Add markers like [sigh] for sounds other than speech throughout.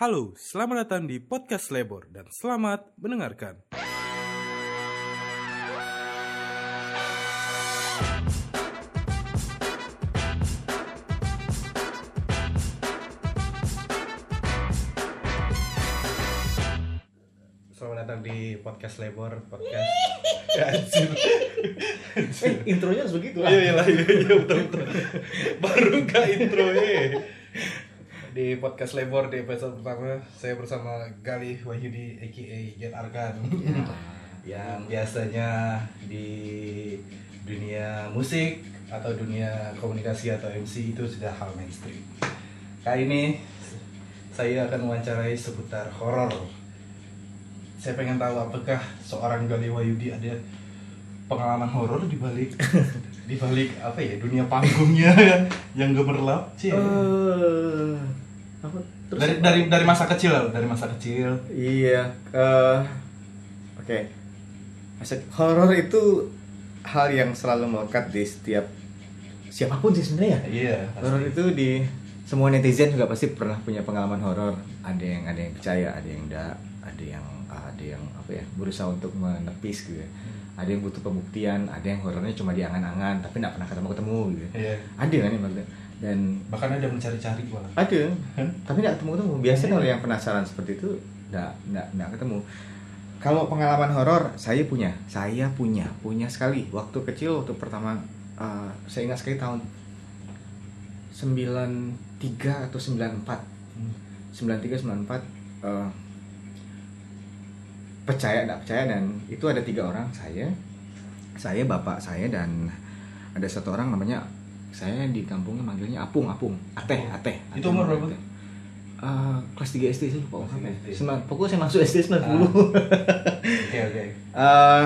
Halo, selamat datang di podcast Lebor dan selamat mendengarkan. Selamat datang di podcast Lebor, podcast. ya, anjir. Eh, intronya harus begitu lah. Iya, iya, lah, iya, iya, betul, betul. Baru nggak intro ya. Di podcast Lebor di episode pertama saya bersama Galih Wahyudi aka Jet Arkan. yang biasanya di dunia musik atau dunia komunikasi atau MC itu sudah hal mainstream. Kali ini saya akan mewawancarai seputar horor saya pengen tahu apakah seorang Gali Wayudi ada pengalaman horor di balik [laughs] di balik apa ya dunia panggungnya [laughs] yang gemerlap sih Eh, apa? Terus dari apa? dari dari masa kecil lah, dari masa kecil Iya. eh, Oke. Aset horor itu hal yang selalu melekat di setiap siapa pun sih sebenarnya. iya Horor itu di semua netizen juga pasti pernah punya pengalaman horor. Ada yang ada yang percaya, ada yang enggak, ada yang ada yang apa ya berusaha untuk menepis gitu. ya. Ada yang butuh pembuktian, ada yang horornya cuma di angan-angan tapi nggak pernah ketemu-ketemu gitu. iya Ada kan yang maksudnya. Dan bahkan ada mencari-cari malah ada. Tapi nggak ketemu ketemu. Biasanya kalau yang penasaran seperti itu nggak nggak nggak ketemu. Kalau pengalaman horor saya punya. Saya punya. Punya sekali. Waktu kecil waktu pertama eh, saya ingat sekali tahun 93 atau 94 Hmm. 93 94 eh, percaya nggak percaya dan itu ada tiga orang saya saya bapak saya dan ada satu orang namanya saya di kampungnya manggilnya apung apung. Ateh ateh. Itu umur berapa? Eh, kelas 3 SD sih lupa Kelas umur berapa. Pokoknya saya masuk SD 90 Ah. oke oke. Eh,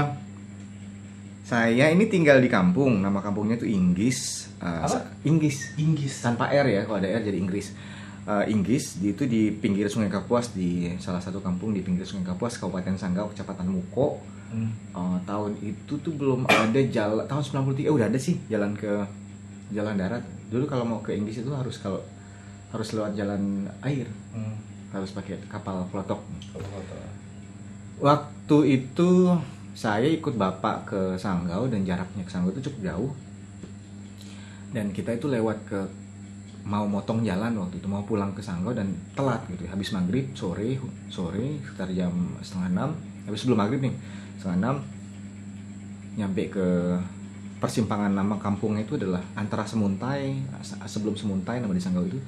saya ini tinggal di kampung. Nama kampungnya itu Inggis Eh, Apa? Inggis Inggris. Tanpa R ya kalau ada R jadi Inggris. Eh, Inggris di- itu di pinggir Sungai Kapuas di salah satu kampung di pinggir Sungai Kapuas Kabupaten Sanggau Kecamatan Muko. Hmm. Eh, tahun itu tuh belum ada jalan tahun 93 eh, udah ada sih jalan ke jalan darat. Dulu kalau mau ke Inggris itu harus kalau harus lewat jalan air. Hmm. harus pakai kapal foto. waktu itu saya ikut bapak ke Sanggau dan jaraknya ke Sanggau itu cukup jauh. Dan kita itu lewat ke mau motong jalan waktu itu mau pulang ke Sanggau dan telat gitu. Habis maghrib sore sore sekitar jam setengah enam. Habis sebelum maghrib nih setengah enam nyampe ke persimpangan nama kampungnya itu adalah antara Semuntai se- sebelum Semuntai nama di Sanggau itu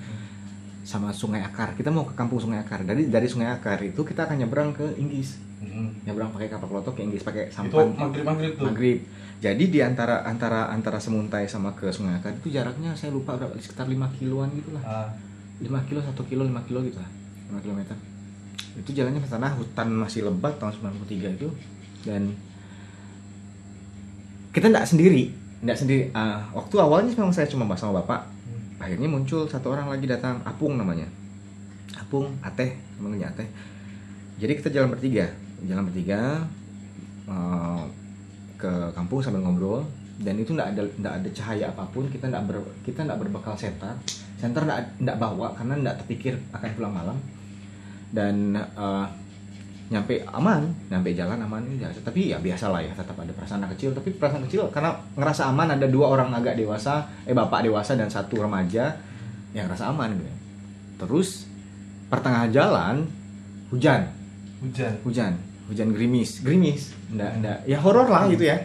sama Sungai Akar. Kita mau ke kampung Sungai Akar. Dari dari Sungai Akar itu kita akan nyebrang ke Inggis Hmm. nyebrang pakai kapal pelotok ke Inggris pakai itu sampan. Maghrib maghrib tuh? Maghrib. Jadi di antara antara antara Semuntai sama ke Sungai Akar itu jaraknya saya lupa berapa sekitar 5 kiloan gitu lah. Ah, 5 kilo 1 kilo 5 kilo gitu lah. 5 kilometer. Itu jalannya ke sana hutan masih lebat tahun 93 itu. Dan kita tidak sendiri. Tidak sendiri. Ah, waktu awalnya memang saya cuma bahas sama bapak. Hmm. akhirnya muncul satu orang lagi datang Apung namanya. Apung. Ateh namanya Ateh. Jadi kita jalan bertiga. Jalan bertiga eh, ke kampung sambil ngobrol. Dan itu tidak ada tidak ada cahaya apa pun. Kita tidak ber, kita tidak berbekal senter. Senter tidak bawa karena tidak terpikir akan pulang malam. Dan eh, nyampe aman nyampe jalan aman ya, tapi ya biasa lah ya tetap ada perasaan anak kecil. Tapi perasaan kecil karena ngerasa aman ada dua orang agak dewasa eh bapak dewasa dan satu remaja yang ngerasa aman gitu. Terus pertengahan jalan hujan. Hujan. Hujan. Hujan gerimis. Gerimis. Ndak ndak. Ya horor lah gitu ya.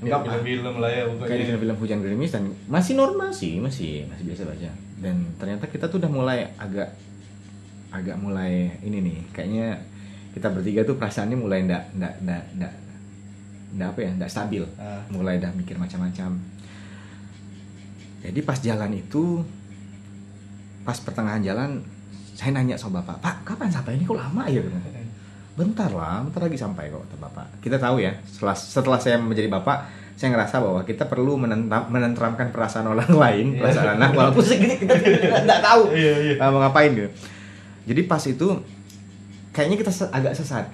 Enggak film-film lah ya kayak di pokoknya film-film hujan gerimis dan masih normal sih masih masih biasa aja. Dan ternyata kita tuh udah mulai agak agak mulai ini nih kayaknya kita bertiga tuh perasaannya mulai ndak ndak ndak ndak ndak apa ya ndak stabil. Ah. mulai dah mikir macam-macam. Jadi pas jalan itu pas pertengahan jalan saya nanya sama bapak pak kapan sampai? Ini kok lama ya? Bentar lah bentar lagi sampai kok kata bapak. Kita tahu ya setelah setelah saya menjadi bapak saya ngerasa bahwa kita perlu menentram, menenteramkan perasaan orang lain Iya. perasaan anak walaupun segini kita tidak tahu iya iya. Uh, mau ngapain? Gitu. Jadi pas itu kayaknya kita se- agak sesat.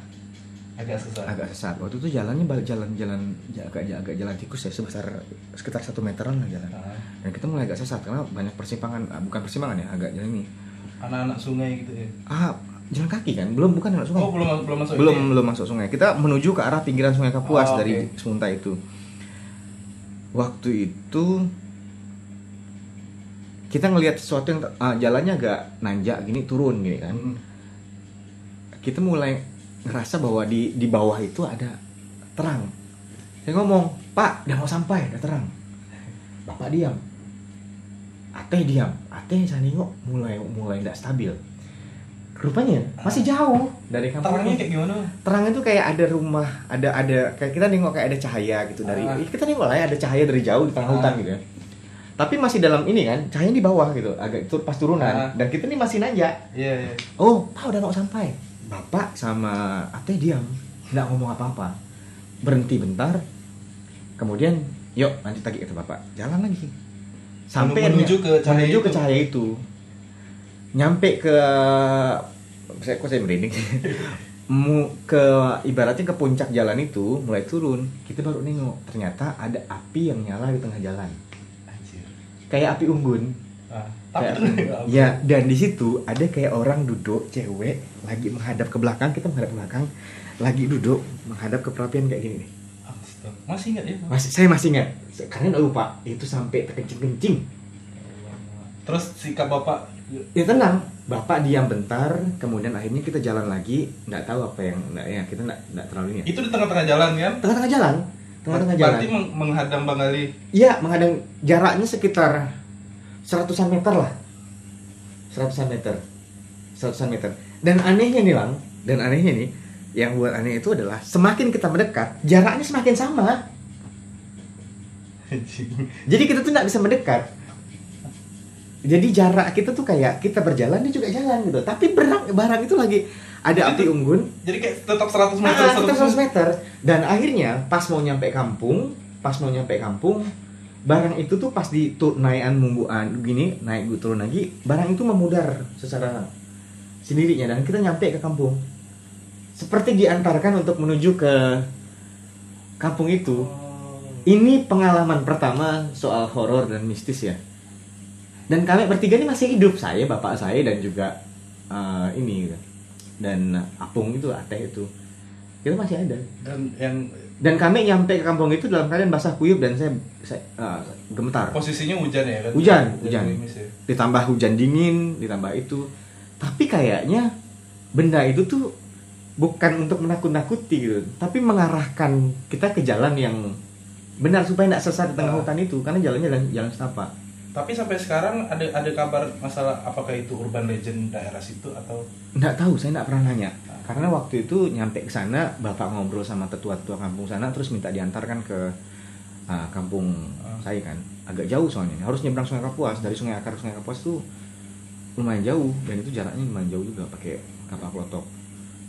Agak susah agak sesat. Waktu itu jalannya balik jalan jalan agak agak jalan tikus ya sebesar sekitar satu meteran lah jalan. Ah. dan kita mulai agak sesat karena banyak persimpangan ah, bukan persimpangan ya agak jalan ini. Anak-anak sungai gitu ya? Ah jalan kaki kan? Belum bukan anak sungai. Oh belum belum masuk belum itu ya? belum masuk sungai. Kita menuju ke arah pinggiran sungai Kapuas Oh, dari. Sunta itu. Waktu itu kita ngelihat sesuatu yang ah, jalannya agak nanjak gini turun gini kan. Hmm. Kita mulai ngerasa bahwa di di bawah itu ada terang. Saya ngomong pak udah mau sampai udah terang. Bapak diam. Ateh diam. Ateh saya nengok mulai mulai tidak stabil. Rupanya masih jauh dari kampung. Terangnya kayak gimana? Terang itu kayak ada rumah ada ada kayak kita nengok kayak ada cahaya gitu dari Ah. kita nengok lah ya ada cahaya dari jauh di tengah Ah. hutan gitu ya. Tapi masih dalam ini kan cahaya di bawah gitu agak tur pas turunan. Ah. dan kita nih masih nanjak. Iya iya. Oh pak udah mau sampai bapak sama Ate diam nggak ngomong apa-apa. Berhenti bentar kemudian yuk lanjut lagi kata bapak. Jalan lagi. Sampai Menuju ke cahaya menuju ke itu. cahaya itu. Nyampe ke saya kok saya merinding? [laughs] Mu ke ibaratnya ke puncak jalan itu mulai turun. Kita baru nengok ternyata ada api yang nyala di tengah jalan. Anjir. Kayak api unggun. Ah, Kayak- tuh ya dan di situ ada kayak orang duduk cewek lagi menghadap ke belakang kita menghadap ke belakang lagi duduk menghadap ke perapian kayak gini nih. Masih ingat ya? Masih saya masih ingat. Karena nggak lupa itu sampai terkencing kencing terus sikap bapak? Ya tenang. Bapak diam bentar kemudian akhirnya kita jalan lagi. Nggak tahu apa yang nggak ya kita nggak nggak terlalu ini ya itu di tengah-tengah jalan kan? Tengah-tengah jalan. Tengah-tengah jalan. berarti meng- menghadang bang Ali? Iya menghadang jaraknya sekitar seratusan meter lah. Seratusan meter. Seratusan meter. Dan anehnya nih lang dan anehnya nih yang buat aneh itu adalah semakin kita mendekat jaraknya semakin sama. Jadi kita tuh nggak bisa mendekat. Jadi jarak kita tuh kayak kita berjalan dia juga jalan gitu. Tapi barang barang itu lagi ada api unggun. jadi kayak tetap 100 meter Nah, kita 100 100 meter. Dan akhirnya pas mau nyampe kampung pas mau nyampe kampung barang itu tuh pas di naikan mumbuan gini naik gue turun lagi barang itu memudar secara sendirinya dan kita nyampe ke kampung. Seperti diantarkan untuk menuju ke kampung itu ini pengalaman pertama soal horor dan mistis ya. Dan kami bertiga ini masih hidup saya bapak saya dan juga eh, ini dan apung itu ateh itu. Kita masih ada. Dan yang dan kami nyampe ke kampung itu dalam keadaan basah kuyup dan saya, saya eh, gemetar. Posisinya hujan ya kan? Hujan, hujan. gerimis ya. ditambah hujan dingin ditambah itu. Tapi kayaknya benda itu tuh bukan untuk menakut-nakuti gitu. Tapi mengarahkan kita ke jalan yang benar supaya tidak sesat di tengah Ah. hutan itu. Karena jalannya jalan, jalan setapak. Tapi sampai sekarang ada ada kabar masalah apakah itu urban legend daerah situ atau? Nggak tahu saya nggak pernah nanya karena waktu itu nyampe ke sana bapak ngobrol sama tetua-tetua kampung sana terus minta diantarkan ke ah, kampung Ah. saya kan. Agak jauh soalnya harus nyebrang sungai Kapuas. Dari sungai akar ke sungai Kapuas tuh lumayan jauh dan itu jaraknya lumayan jauh juga pakai kapal klotok.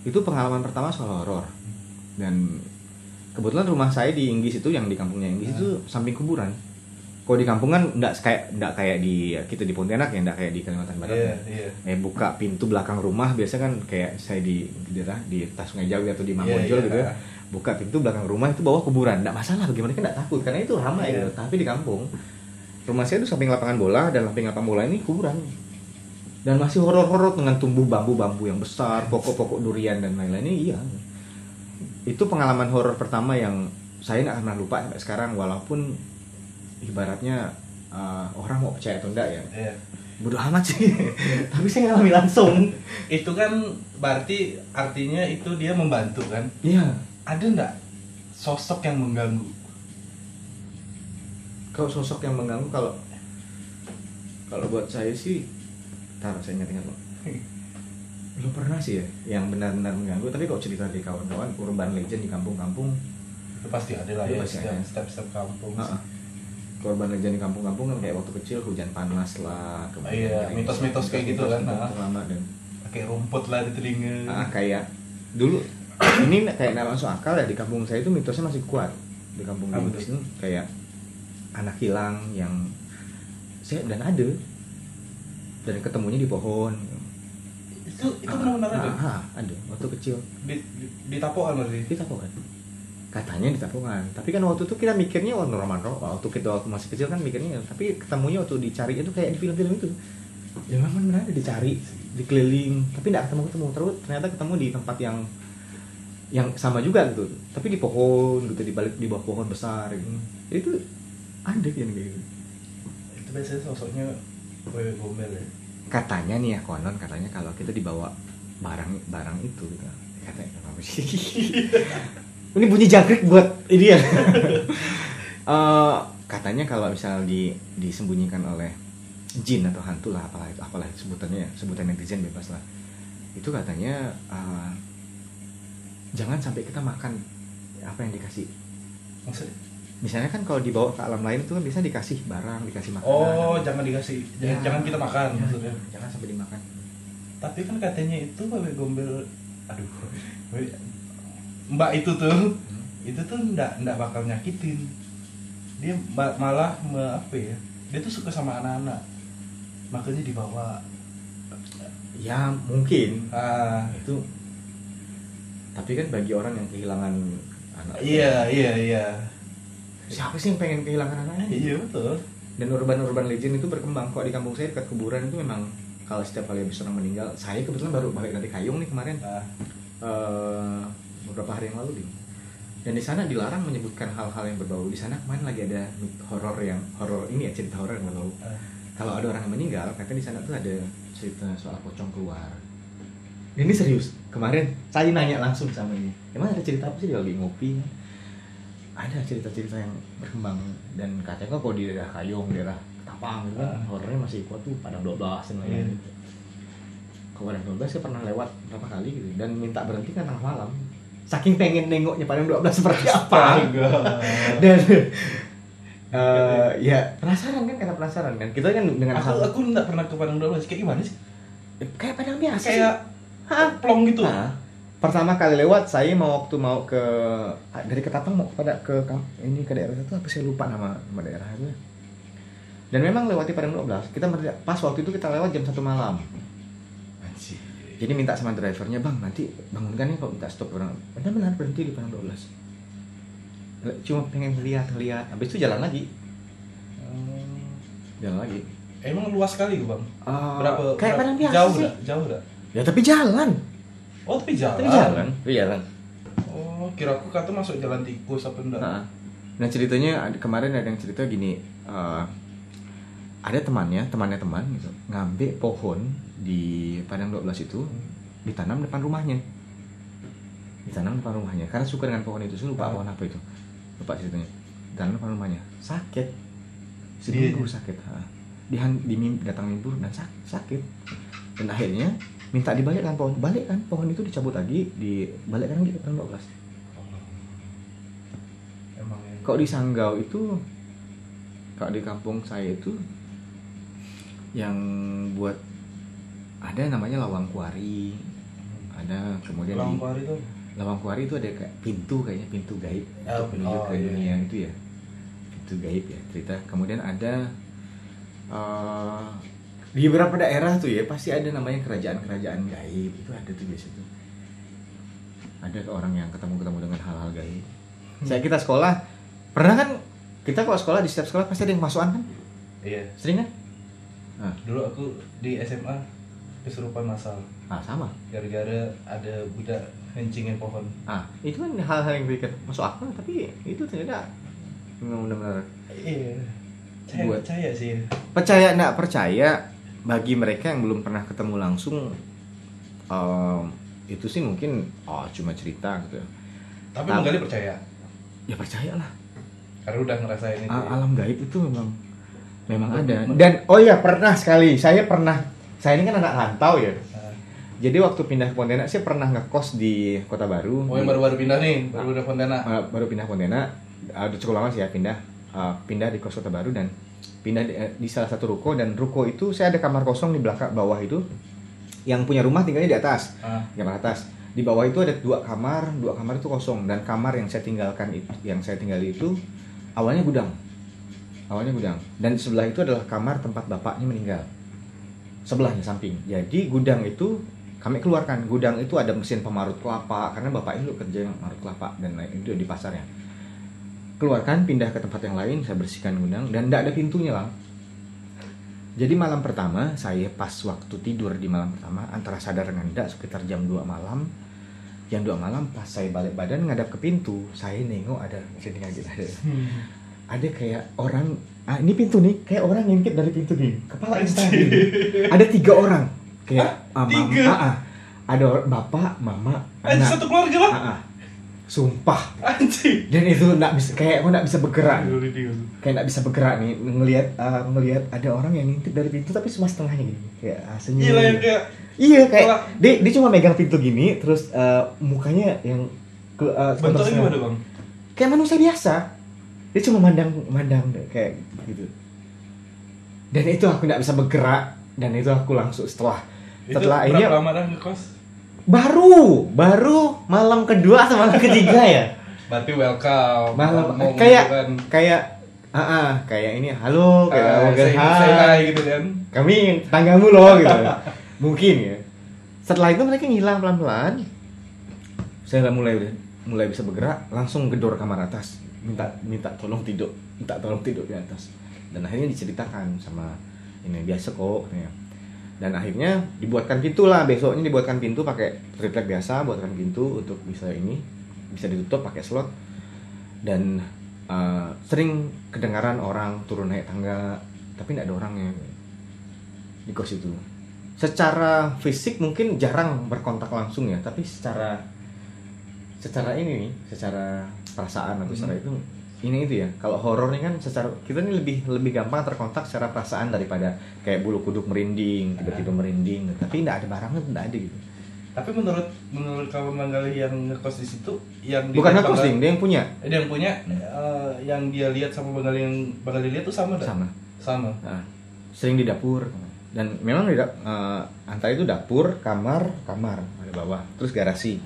Itu pengalaman pertama soal horor. Dan kebetulan rumah saya di Inggris itu yang di kampungnya Inggris itu samping kuburan kalau di kampung kan nggak kayak nggak kayak di kita di Pontianak ya nggak kayak di Kalimantan Barat iya ya. iya. Eh buka pintu belakang rumah biasa kan kayak saya di di, daerah di Tas Sungai Jawi atau di Iya, Mamonjol iya. gitu ya. Buka pintu belakang rumah itu bawah kuburan. Nggak masalah bagaimana kan nggak takut karena itu ramai. Iya. gitu tapi di kampung rumah saya itu samping lapangan bola dan samping lapangan bola ini kuburan. Dan masih horor-horor dengan tumbuh bambu-bambu yang besar pokok-pokok durian dan lain-lainnya iya. Itu pengalaman horor pertama yang saya nggak pernah lupa sampai sekarang walaupun ibaratnya eh, orang mau percaya atau enggak ya? Iya. Bodoh amat sih. [laughs] Tapi saya ngalami langsung. Itu kan berarti artinya itu dia membantu kan? Iya. Ada nggak sosok yang mengganggu? Kalau sosok yang mengganggu kalau kalau buat saya sih tar saya ingat-ingat loh [laughs] belum pernah sih ya yang benar-benar mengganggu. Tapi kalau cerita di kawan-kawan urban legend di kampung-kampung itu pasti ada lah ya pasti setiap step kampung. Heeh. Urban legend di kampung-kampung kan kayak waktu kecil hujan panas lah Iya, kayak mitos-mitos kayak gitu kan, nah. lama dan pakai rumput lah di telinga. Ah, kayak dulu [coughs] ini kayak nggak masuk akal ya di kampung saya itu mitosnya masih kuat. Di kampung tuh? ini kayak anak hilang yang saya dan ada. Dan ketemunya di pohon. Itu itu benar-benar ada Ah, ah, ada waktu kecil. Di, di, di tapokan berarti? Di tapongan katanya di tapongan tapi kan waktu itu kita mikirnya oh normal normal. Waktu kita waktu masih kecil kan mikirnya tapi ketemunya waktu dicari itu kayak di film-film itu. Ya memang benar ada dicari dikeliling tapi tidak ketemu ketemu. Terus ternyata ketemu di tempat yang yang sama juga gitu. Tapi di pohon gitu di balik di bawah pohon besar gitu. Itu ada yang kayak gitu. Itu biasanya sosoknya wewe gombel ya? Katanya nih ya konon katanya kalau kita dibawa barang barang itu gitu. Katanya apa sih [laughs] ini bunyi jangkrik buat ini ya. [laughs] Eh, katanya kalau misal di disembunyikan oleh jin atau hantu lah apalah itu apalah itu sebutannya ya, sebutan netizen bebas lah. Itu katanya eh, jangan sampai kita makan apa yang dikasih. Maksudnya? Misalnya kan kalau dibawa ke alam lain itu kan bisa dikasih barang dikasih makanan. Oh jangan dikasih. Jangan, Ya. jangan kita makan Ya, maksudnya. Jangan sampai dimakan. Tapi kan katanya itu wewe gombel aduh [laughs] mbak itu tuh itu tuh ndak ndak bakal nyakitin. Dia malah me, apa ya dia tuh suka sama anak-anak. Makanya dibawa. Ya mungkin. Ah. Itu tapi kan bagi orang yang kehilangan anak iya iya iya. Siapa sih yang pengen kehilangan anaknya iya betul. Dan urban-urban legend itu berkembang. Kok di kampung saya dekat kuburan itu memang kalau setiap kali habis orang meninggal saya kebetulan baru balik dari Kayung nih kemarin. Ah. Eh, beberapa hari yang lalu nih dan di sana dilarang menyebutkan hal-hal yang berbau. Di sana kemarin lagi ada horor yang horor ini ya cerita horor yang berbau ah. kalau ada orang yang meninggal katanya di sana tuh ada cerita soal pocong keluar. Ini serius. Kemarin saya nanya langsung sama ini emang ada cerita apa sih? Dia lagi ngopi. Ada cerita-cerita yang berkembang. Dan katanya kok kalau di daerah Kayong daerah Tapang gitu kan Ah. horornya masih kuat tuh padang 12 dan lain-lain padang 12 saya pernah lewat berapa kali gitu. Dan minta berhenti kan tengah malam saking pengen nengoknya padang 12 seperti apa. [laughs] Dan eh, ya penasaran kan karena penasaran kan. Kita kan dengan aku hal aku nggak pernah ke Padang 12 kayak gimana sih? Kayak padang biasa kayak Hah? plong gitu. Nah, pertama kali lewat saya mau waktu mau ke dari Ketapang mau pada ke ini ke daerah itu apa saya lupa nama nama daerah itu. Dan memang lewati Padang 12 kita pas waktu itu kita lewat jam satu malam. Jadi minta sama drivernya bang nanti bangunkan ya kalau minta stop orang. Benar benar berhenti di Padang 12 cuma pengen lihat lihat. Habis itu jalan lagi. Hmm. jalan lagi. Emang luas sekali bang? Ah, berapa kayak berapa- biasa jauh sih. nggak? jauh nggak? Ya tapi jalan. Oh tapi jalan? Tapi jalan. Tapi jalan. Oh kira aku kata masuk jalan tikus apa enggak? Nah, nah ceritanya kemarin ada yang cerita gini, eh, ada temannya, temannya teman gitu, ngambil pohon di Padang 12 itu ditanam depan rumahnya, ditanam depan rumahnya, karena suka dengan pohon itu, saya lupa Ah. pohon apa itu, lupa ceritanya, ditanam depan rumahnya, sakit, Dia- seminggu sakit, ha. Dihan, dimim, datang mimpi dan sak- sakit, dan akhirnya minta dibalikkan pohon, balikkan pohon itu dicabut lagi, dibalikkan lagi ke Padang 12 emang ya. kalau di Sanggau itu kalau di kampung saya itu yang buat ada namanya lawang kuari. Ada kemudian Lawang di Kuari tuh lawang kuari itu ada kayak pintu kayaknya pintu gaib Oh, untuk menuju oh, ke iya, dunia itu ya. Pintu gaib ya cerita. Kemudian ada eh, di beberapa daerah tuh ya pasti ada namanya kerajaan-kerajaan gaib. Itu ada tuh biasa tuh. Ada orang yang ketemu-ketemu dengan hal-hal gaib. Saya kita sekolah pernah kan? Kita kalau sekolah di setiap sekolah pasti ada yang masukan kan? Iya. Sering kan? Nah, dulu aku di SMA kesurupan masal ah sama? Gara-gara ada budak ngencingin pohon. Ah itu kan hal-hal yang pikir masuk akal tapi itu ternyata memang benar-benar iya. Saya Buat- percaya sih. Percaya nggak percaya bagi mereka yang belum pernah ketemu langsung em, itu sih mungkin oh cuma cerita gitu. Tapi Tapi- Bang Gali percaya. Ya percayalah karena udah ngerasain itu A- ya. alam gaib itu memang memang ada. dan oh ya pernah sekali. Saya pernah saya ini kan anak rantau ya. Nah, jadi waktu pindah ke Pontianak saya pernah ngekos di Kota Baru. Oh yang Di- baru-baru pindah nih baru udah Pontianak. Uh, baru pindah Pontianak. Uh, udah cukup lama sih ya pindah. Uh, pindah di kos kota baru dan pindah di, eh, di salah satu ruko dan ruko itu saya ada kamar kosong di belakang bawah itu. Yang punya rumah tinggalnya di atas ah, kamar atas. Di bawah itu ada dua kamar dua kamar itu kosong dan kamar yang saya tinggalkan itu yang saya tinggali itu awalnya gudang. Awalnya gudang. Dan sebelah itu adalah kamar tempat bapaknya meninggal sebelahnya samping. Jadi gudang itu kami keluarkan. Gudang itu ada mesin pemarut kelapa karena bapaknya dulu kerja yang marut kelapa dan lain itu di pasarnya. Keluarkan pindah ke tempat yang lain saya bersihkan gudang dan tidak ada pintunya lah Jadi malam pertama saya pas waktu tidur di malam pertama antara sadar dengan enggak sekitar jam 2 malam. Jam 2 malam pas saya balik badan ngadap ke pintu, saya nengok ada jadi ada. Ada kayak orang ah ini pintu nih kayak orang ngintip dari pintu nih. Kepala instan. Ada tiga orang. Kayak ah, mam- tiga? ah, ah. Ada bapak, mama, Anjing anak. satu keluarga lah. Ah, ah. Sumpah. Anjing. Dan itu nggak bisa kayak aku nggak bisa bergerak. Kayak nggak bisa bergerak nih ngelihat uh, ngelihat ada orang yang ngintip dari pintu tapi cuma setengahnya gini kayak ah, senyum Gila yang kayak iya kayak dia dia cuma megang pintu gini terus uh, mukanya yang ke uh, bentuknya setengah. gimana bang? kayak manusia biasa dia cuma mandang mandang kayak gitu dan itu aku nggak bisa bergerak dan itu aku langsung setelah Itu setelah ini lama dah ngekos? baru baru malam kedua sama malam ketiga ya Berarti welcome. malam kayak gitu kan. kayak ah ah, kayak ini halo kayak oke, say, say hi gitu kan. kami tanggamu loh gitu mungkin ya setelah itu mereka ngilang pelan pelan saya udah mulai mulai bisa bergerak langsung gedor kamar atas minta minta tolong tidur minta tolong tidur di atas. Dan akhirnya diceritakan sama ini biasa kok katanya. dan akhirnya dibuatkan pintu lah besoknya dibuatkan pintu pakai triplek biasa buatkan pintu untuk bisa ini bisa ditutup pakai slot. Dan uh, sering kedengaran orang turun naik tangga tapi tidak ada orangnya di kos itu. Secara fisik mungkin jarang berkontak langsung ya. Tapi secara secara ini nih secara perasaan atau secara itu ini itu ya. Kalau horor ini kan secara kita ini lebih lebih gampang terkontak secara perasaan daripada kayak bulu kuduk merinding tiba-tiba merinding. Tapi tidak ada barangnya tidak ada gitu. Tapi menurut menurut kawan Manggali yang ngekos di situ, yang bukan ngekos ding dia yang punya. Eh, dia yang punya eh, yang dia lihat sama Bengali yang Bengali lihat tuh sama dah? sama. Sama. Nah, sering di dapur. Dan memang di eh, antara itu dapur kamar kamar ada bawah terus garasi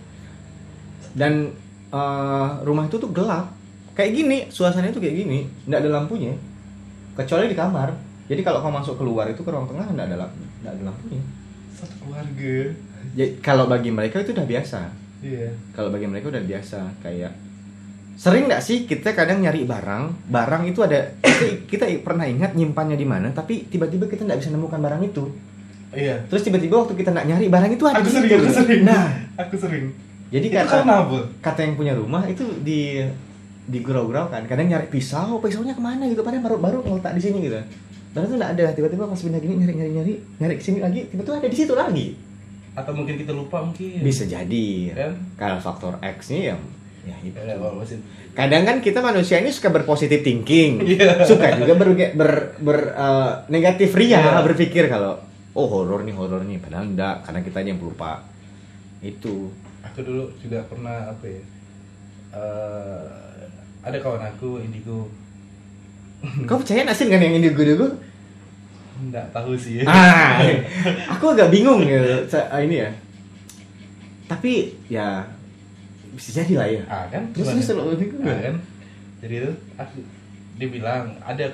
dan eh, rumah itu tuh gelap kayak gini suasananya tuh kayak gini nggak ada lampunya kecuali di kamar jadi kalau kamu masuk keluar itu ke ruang tengah nggak ada lamp nggak ada lampunya Satu keluarga. jadi kalau bagi mereka itu udah biasa Iya. kalau bagi mereka udah biasa kayak sering nggak sih kita kadang nyari barang barang itu ada [coughs] kita, pernah ingat nyimpannya di mana tapi tiba-tiba kita nggak bisa nemukan barang itu Iya. terus tiba-tiba waktu kita nggak nyari barang itu ada Aku sering, aku sering. nah Aku sering. Jadi Itu kata karena apa? kata yang punya rumah itu di di gurau-gurau kan kadang nyari pisau pisaunya ke mana gitu? Padahal baru baru ngeletak di sini gitu. Dan itu nggak ada. Tiba-tiba pas pindah gini nyari nyari nyari nyari ke sini lagi tiba-tiba ada di situ lagi. Atau mungkin kita lupa mungkin. bisa jadi. Kan? kalau faktor X nih yang ya itu. Ya, ya, kadang kan kita manusia ini suka berpositif thinking. [laughs] Iya. suka juga ber, ber, ber- eh, negatif ria Iya. berpikir kalau oh horor nih horor nih. Padahal enggak karena kita aja yang pelupa itu Aku dulu juga pernah apa ya? eh, ada kawan aku indigo. [laughs] Kau percaya sih dengan yang indigo indigo nggak tahu sih. Ah aku agak bingung ya ini ya. Tapi ya bisa jadi lah ya. Ah kan? Terus terus kalau indigo Ah, kan? Jadi itu aku dia bilang ada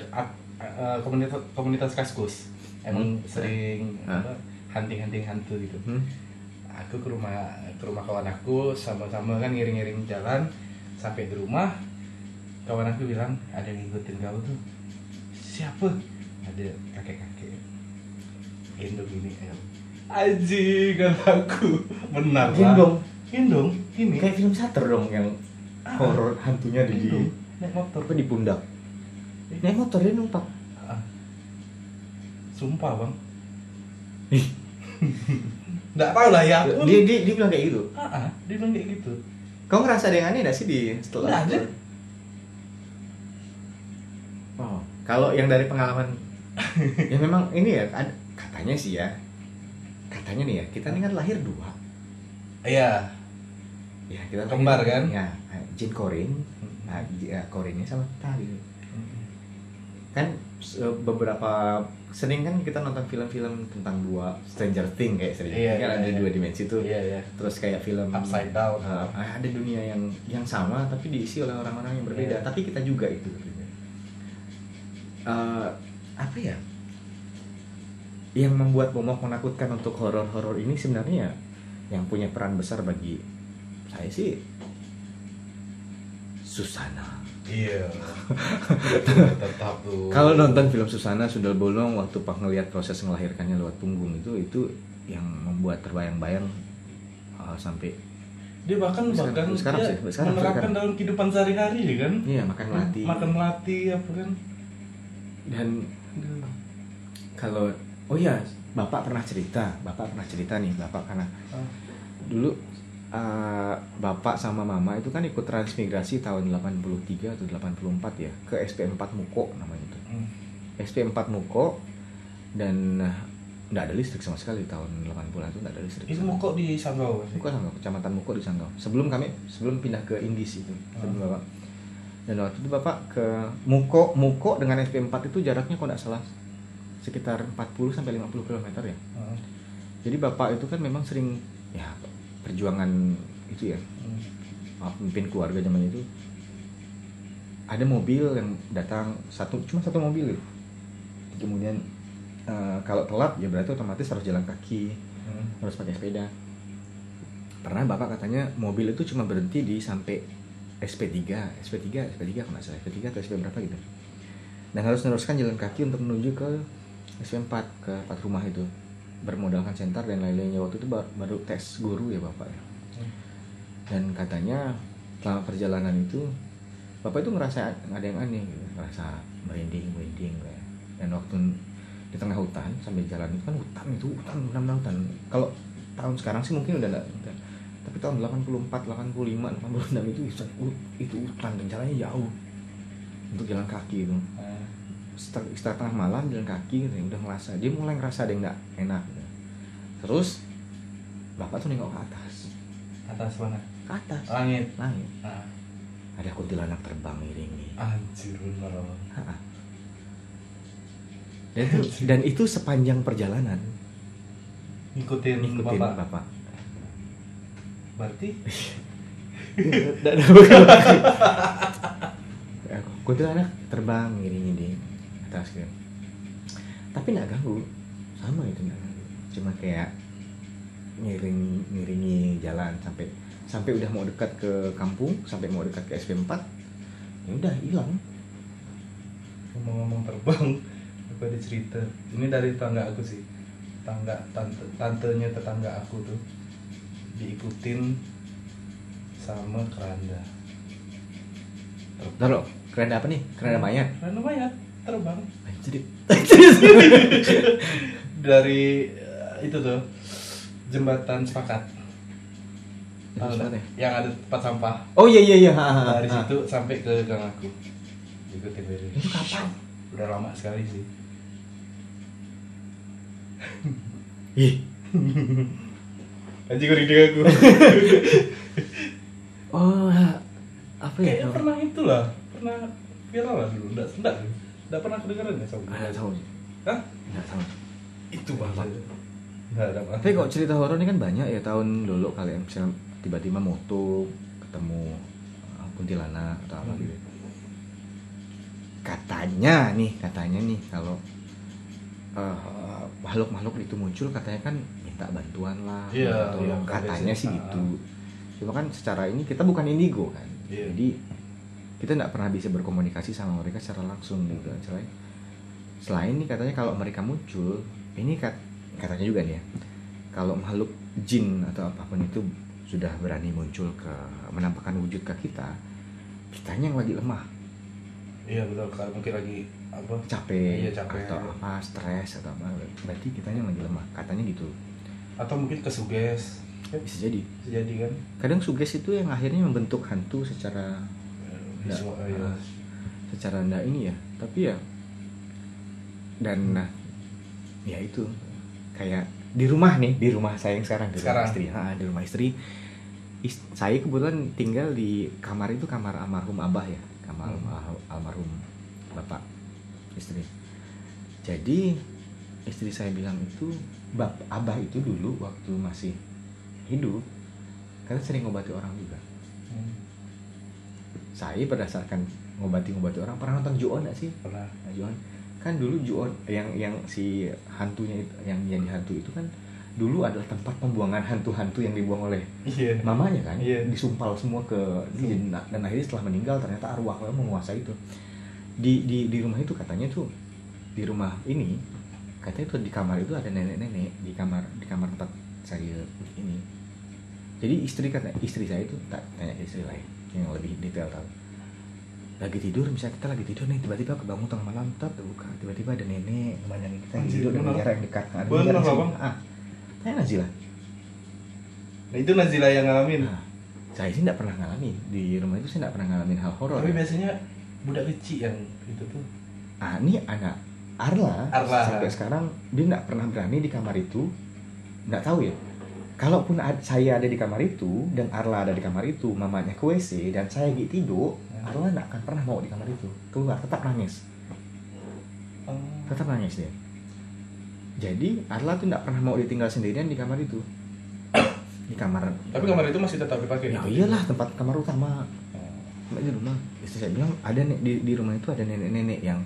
eh, komunitas komunitas kaskus. Emang Hmm. sering Ah. apa, hunting-hunting hantu gitu. Hmm. Aku ke rumah ke rumah kawan aku sama-sama kan ngiring-ngiring jalan sampai di rumah kawan aku bilang ada yang ngikutin kau tuh. Siapa? Ada kakek-kakek. Gendong ini em Aji aku. Benar Gendong? gendong ini. Kayak film Shutter dong yang Ah. horor hantunya di naik motor. Apa di pundak? Naik motor dia numpak. Ah. sumpah bang. [laughs] nggak tahu lah ya aku dia, dia dia bilang kayak gitu. Ah, ah, dia bilang kayak gitu. Kau ngerasa ada yang aneh gak sih di setelah Nggak ada. Oh, kalau yang dari pengalaman [laughs] ya memang ini ya ad- katanya sih ya. Katanya nih ya kita ini kan lahir dua. Iya. Ya kita lahir- Kembar kan? ya Jin Korin nah ya, Korinnya sama kita gitu kan beberapa sering kan kita nonton film-film tentang dua Stranger Things kayak Iya, Things kan iya, ada iya. dua dimensi tuh. Iya iya. Terus kayak film Upside Down. uh, ada dunia yang yang sama tapi diisi oleh orang-orang yang berbeda. Iya. tapi kita juga itu Uh, apa ya? Yang membuat momok menakutkan untuk horor-horor ini sebenarnya yang punya peran besar bagi saya sih Susana Iya. [laughs] Tetap tuh. Kalau nonton film Susana Sundel Bolong waktu pas ngelihat proses melahirkannya lewat punggung itu itu yang membuat terbayang-bayang uh, sampai dia bahkan Sekarang- bahkan sekarang dia sih, sekarang, menerapkan sekarang. dalam kehidupan sehari-hari ya kan. iya makan melati Makan melati apa kan. dan kalau oh iya bapak pernah cerita bapak pernah cerita nih bapak karena Ah. dulu uh, bapak sama mama itu kan ikut transmigrasi tahun 83 atau 84 ya ke SP4 Muko namanya itu Hmm. SP4 Muko dan uh, nggak ada listrik sama sekali tahun 80-an itu nggak ada listrik Itu mau kok di Sanggau? Muko Sanggau, kecamatan Muko di Sanggau. Sebelum kami sebelum pindah ke Inggris itu, sebelum bapak. Dan waktu itu bapak ke Muko, Muko dengan SP4 itu jaraknya kalau nggak salah sekitar 40 sampai 50 km ya. Ah. Jadi bapak itu kan memang sering ya perjuangan itu ya, memimpin keluarga zaman itu. Ada mobil yang datang satu cuma satu mobil gitu. Kemudian eh, kalau telat ya berarti otomatis harus jalan kaki Hmm. harus pakai sepeda pernah bapak katanya mobil itu cuma berhenti di sampai SP3 SP3 SP3 kalau nggak salah SP3 atau SP berapa gitu dan harus meneruskan jalan kaki untuk menuju ke SP4 ke empat rumah itu bermodalkan senter dan lain-lainnya waktu itu ba- baru tes guru ya bapak ya Hmm. dan katanya selama perjalanan itu bapak itu ngerasa ada yang aneh gitu. ngerasa merinding merinding kayak. dan waktu di tengah hutan sambil jalan itu kan hutan itu hutan benar-benar hutan kalau tahun sekarang sih mungkin udah enggak hutan tapi tahun 84 85 86 itu itu, itu hutan dan jalannya jauh untuk jalan kaki itu Ah. setelah, setelah tengah malam jalan kaki gitu, udah ngerasa dia mulai ngerasa ada yang nggak enak gitu. terus bapak tuh nengok ke atas Atas mana? ke atas Langit. langit Ah. ada kuntilanak terbang iringi Anjir bener. Ha-ha. dan itu, dan itu sepanjang perjalanan Ngikutin, ngikutin bapak. bapak, Berarti. [laughs] Ya, kuntilanak terbang iringi di atas gitu tapi nggak ganggu sama itu nggak ganggu cuma kayak ngiring ngiringi jalan sampai sampai udah mau dekat ke kampung sampai mau dekat ke SP4 ya udah hilang ngomong-ngomong terbang, aku ada cerita. Ini dari tetangga aku sih. Tangga tante tantenya tetangga aku tuh diikutin sama keranda. Taruh, keranda apa nih? Keranda mayat. Keranda mayat terbang Anjir. [laughs] dari eh, itu tuh jembatan sepakat. Jembatan ya? Yang ada tempat sampah. Oh iya iya iya. ha, ha, ha. Dari situ sampai ke gang aku. Ikutin dari. Itu kapan? Udah lama sekali sih. Ih. [laughs] Anjing gue dengan aku. [laughs] Oh, apa ya? Kayaknya pernah itulah, pernah viral lah dulu. Enggak, enggak, enggak pernah kedengeran ya sama. Nggak tahu. Hah? Nggak tahu. Itu bahasa. Enggak ada. Tapi kok cerita horor ini kan banyak ya tahun dulu kali misalnya tiba-tiba moto ketemu uh, kuntilanak atau apa Hmm. gitu. Katanya nih, katanya nih kalau uh, makhluk-makhluk itu muncul katanya kan minta bantuan lah, Iya, minta tolong. iya, katanya biasanya. sih gitu. Cuma kan secara ini kita bukan indigo kan, Iya. jadi kita nggak pernah bisa berkomunikasi sama mereka secara langsung gitu. Selain selain nih katanya kalau mereka muncul, ini kat, katanya juga nih ya, kalau makhluk jin atau apa pun itu sudah berani muncul ke menampakkan wujud ke kita, kitanya yang lagi lemah, Iya betul, kalau mungkin lagi apa? capek, Iya, capek. atau apa, stres atau apa, berarti kitanya yang lagi lemah, katanya gitu. Atau mungkin kesuges. Bisa jadi. Bisa jadi kan? Kadang suges itu yang akhirnya membentuk hantu secara Visual, Nggak, iya. ah, secara enggak ini ya tapi ya dan nah ya itu kayak di rumah nih di rumah saya yang sekarang di rumah Sekarang. istri ha, di rumah istri is- saya kebetulan tinggal di kamar itu kamar almarhum abah ya kamar Hmm. al- almarhum bapak istri jadi istri saya bilang itu bap abah itu dulu waktu masih hidup karena sering ngobati orang juga saya berdasarkan ngobati-ngobati orang pernah nonton Ju-on nggak sih Pernah. nah, Ju-on kan dulu Ju-on yang yang si hantunya itu yang jadi hantu itu kan dulu adalah tempat pembuangan hantu-hantu yang dibuang oleh Iya. mamanya kan Iya. disumpal semua ke dan, dan akhirnya setelah meninggal ternyata arwahnya menguasai itu di di di rumah itu katanya tuh di rumah ini katanya tuh di kamar itu ada nenek-nenek di kamar di kamar tempat saya ini jadi istri kata istri saya itu tak tanya istri lain yang lebih detail tahu lagi tidur misalnya kita lagi tidur nih tiba-tiba kebangun tengah malam tak terbuka tiba-tiba ada nenek memandangin kita yang tidur bener. jarak yang dekat ada jarak sini. Bang. ah tanya Nazila Nah, itu Nazila yang ngalamin. Nah, saya sih tidak pernah ngalamin di rumah itu saya tidak pernah ngalamin hal horor. Tapi biasanya budak kecil yang itu tuh. Ah, ini anak Arla, Arla. sampai sekarang dia tidak pernah berani di kamar itu. Tidak tahu ya. Kalaupun ad- saya ada di kamar itu dan Arla ada di kamar itu, mamanya ke WC dan saya lagi tidur. Arla tidak akan pernah mau di kamar itu. Keluar tetap nangis, tetap nangis dia. Jadi Arla tuh tidak pernah mau ditinggal sendirian di kamar itu. Di kamar. Tapi kamar itu masih tetap dipakai. Ya iyalah tempat kamar utama. Mbak di rumah istri saya bilang ada di, di rumah itu ada nenek-nenek yang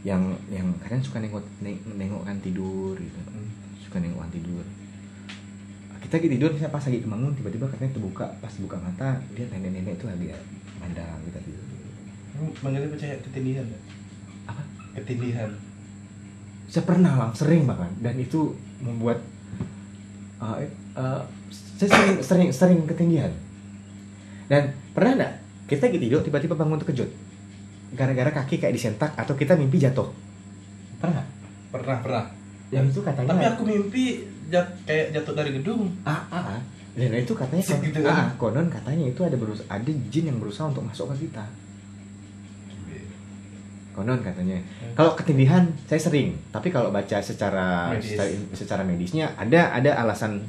yang yang kadang suka nengok neng- nengokkan tidur gitu Hmm. suka nengokkan tidur kita lagi tidur misalnya pas lagi bangun tiba-tiba katanya terbuka pas buka mata dia nenek-nenek itu lagi mandang kita tidur manggilnya percaya ketindihan nggak? apa Ketindihan. saya pernah lang sering bahkan dan itu membuat uh, uh, saya sering sering sering ketinggian dan pernah nggak kita lagi tidur tiba-tiba bangun terkejut gara-gara kaki kayak disentak atau kita mimpi jatuh pernah? Pernah, pernah. yang itu katanya Tapi aku mimpi jat, kayak jatuh dari gedung. ah, ah, ah. dan itu katanya Sip gitu kan? ah, konon katanya itu ada berus ada jin yang berusaha untuk masuk ke kita konon katanya Hmm. kalau ketindihan saya sering tapi kalau baca secara Medis. secara, secara medisnya ada ada alasan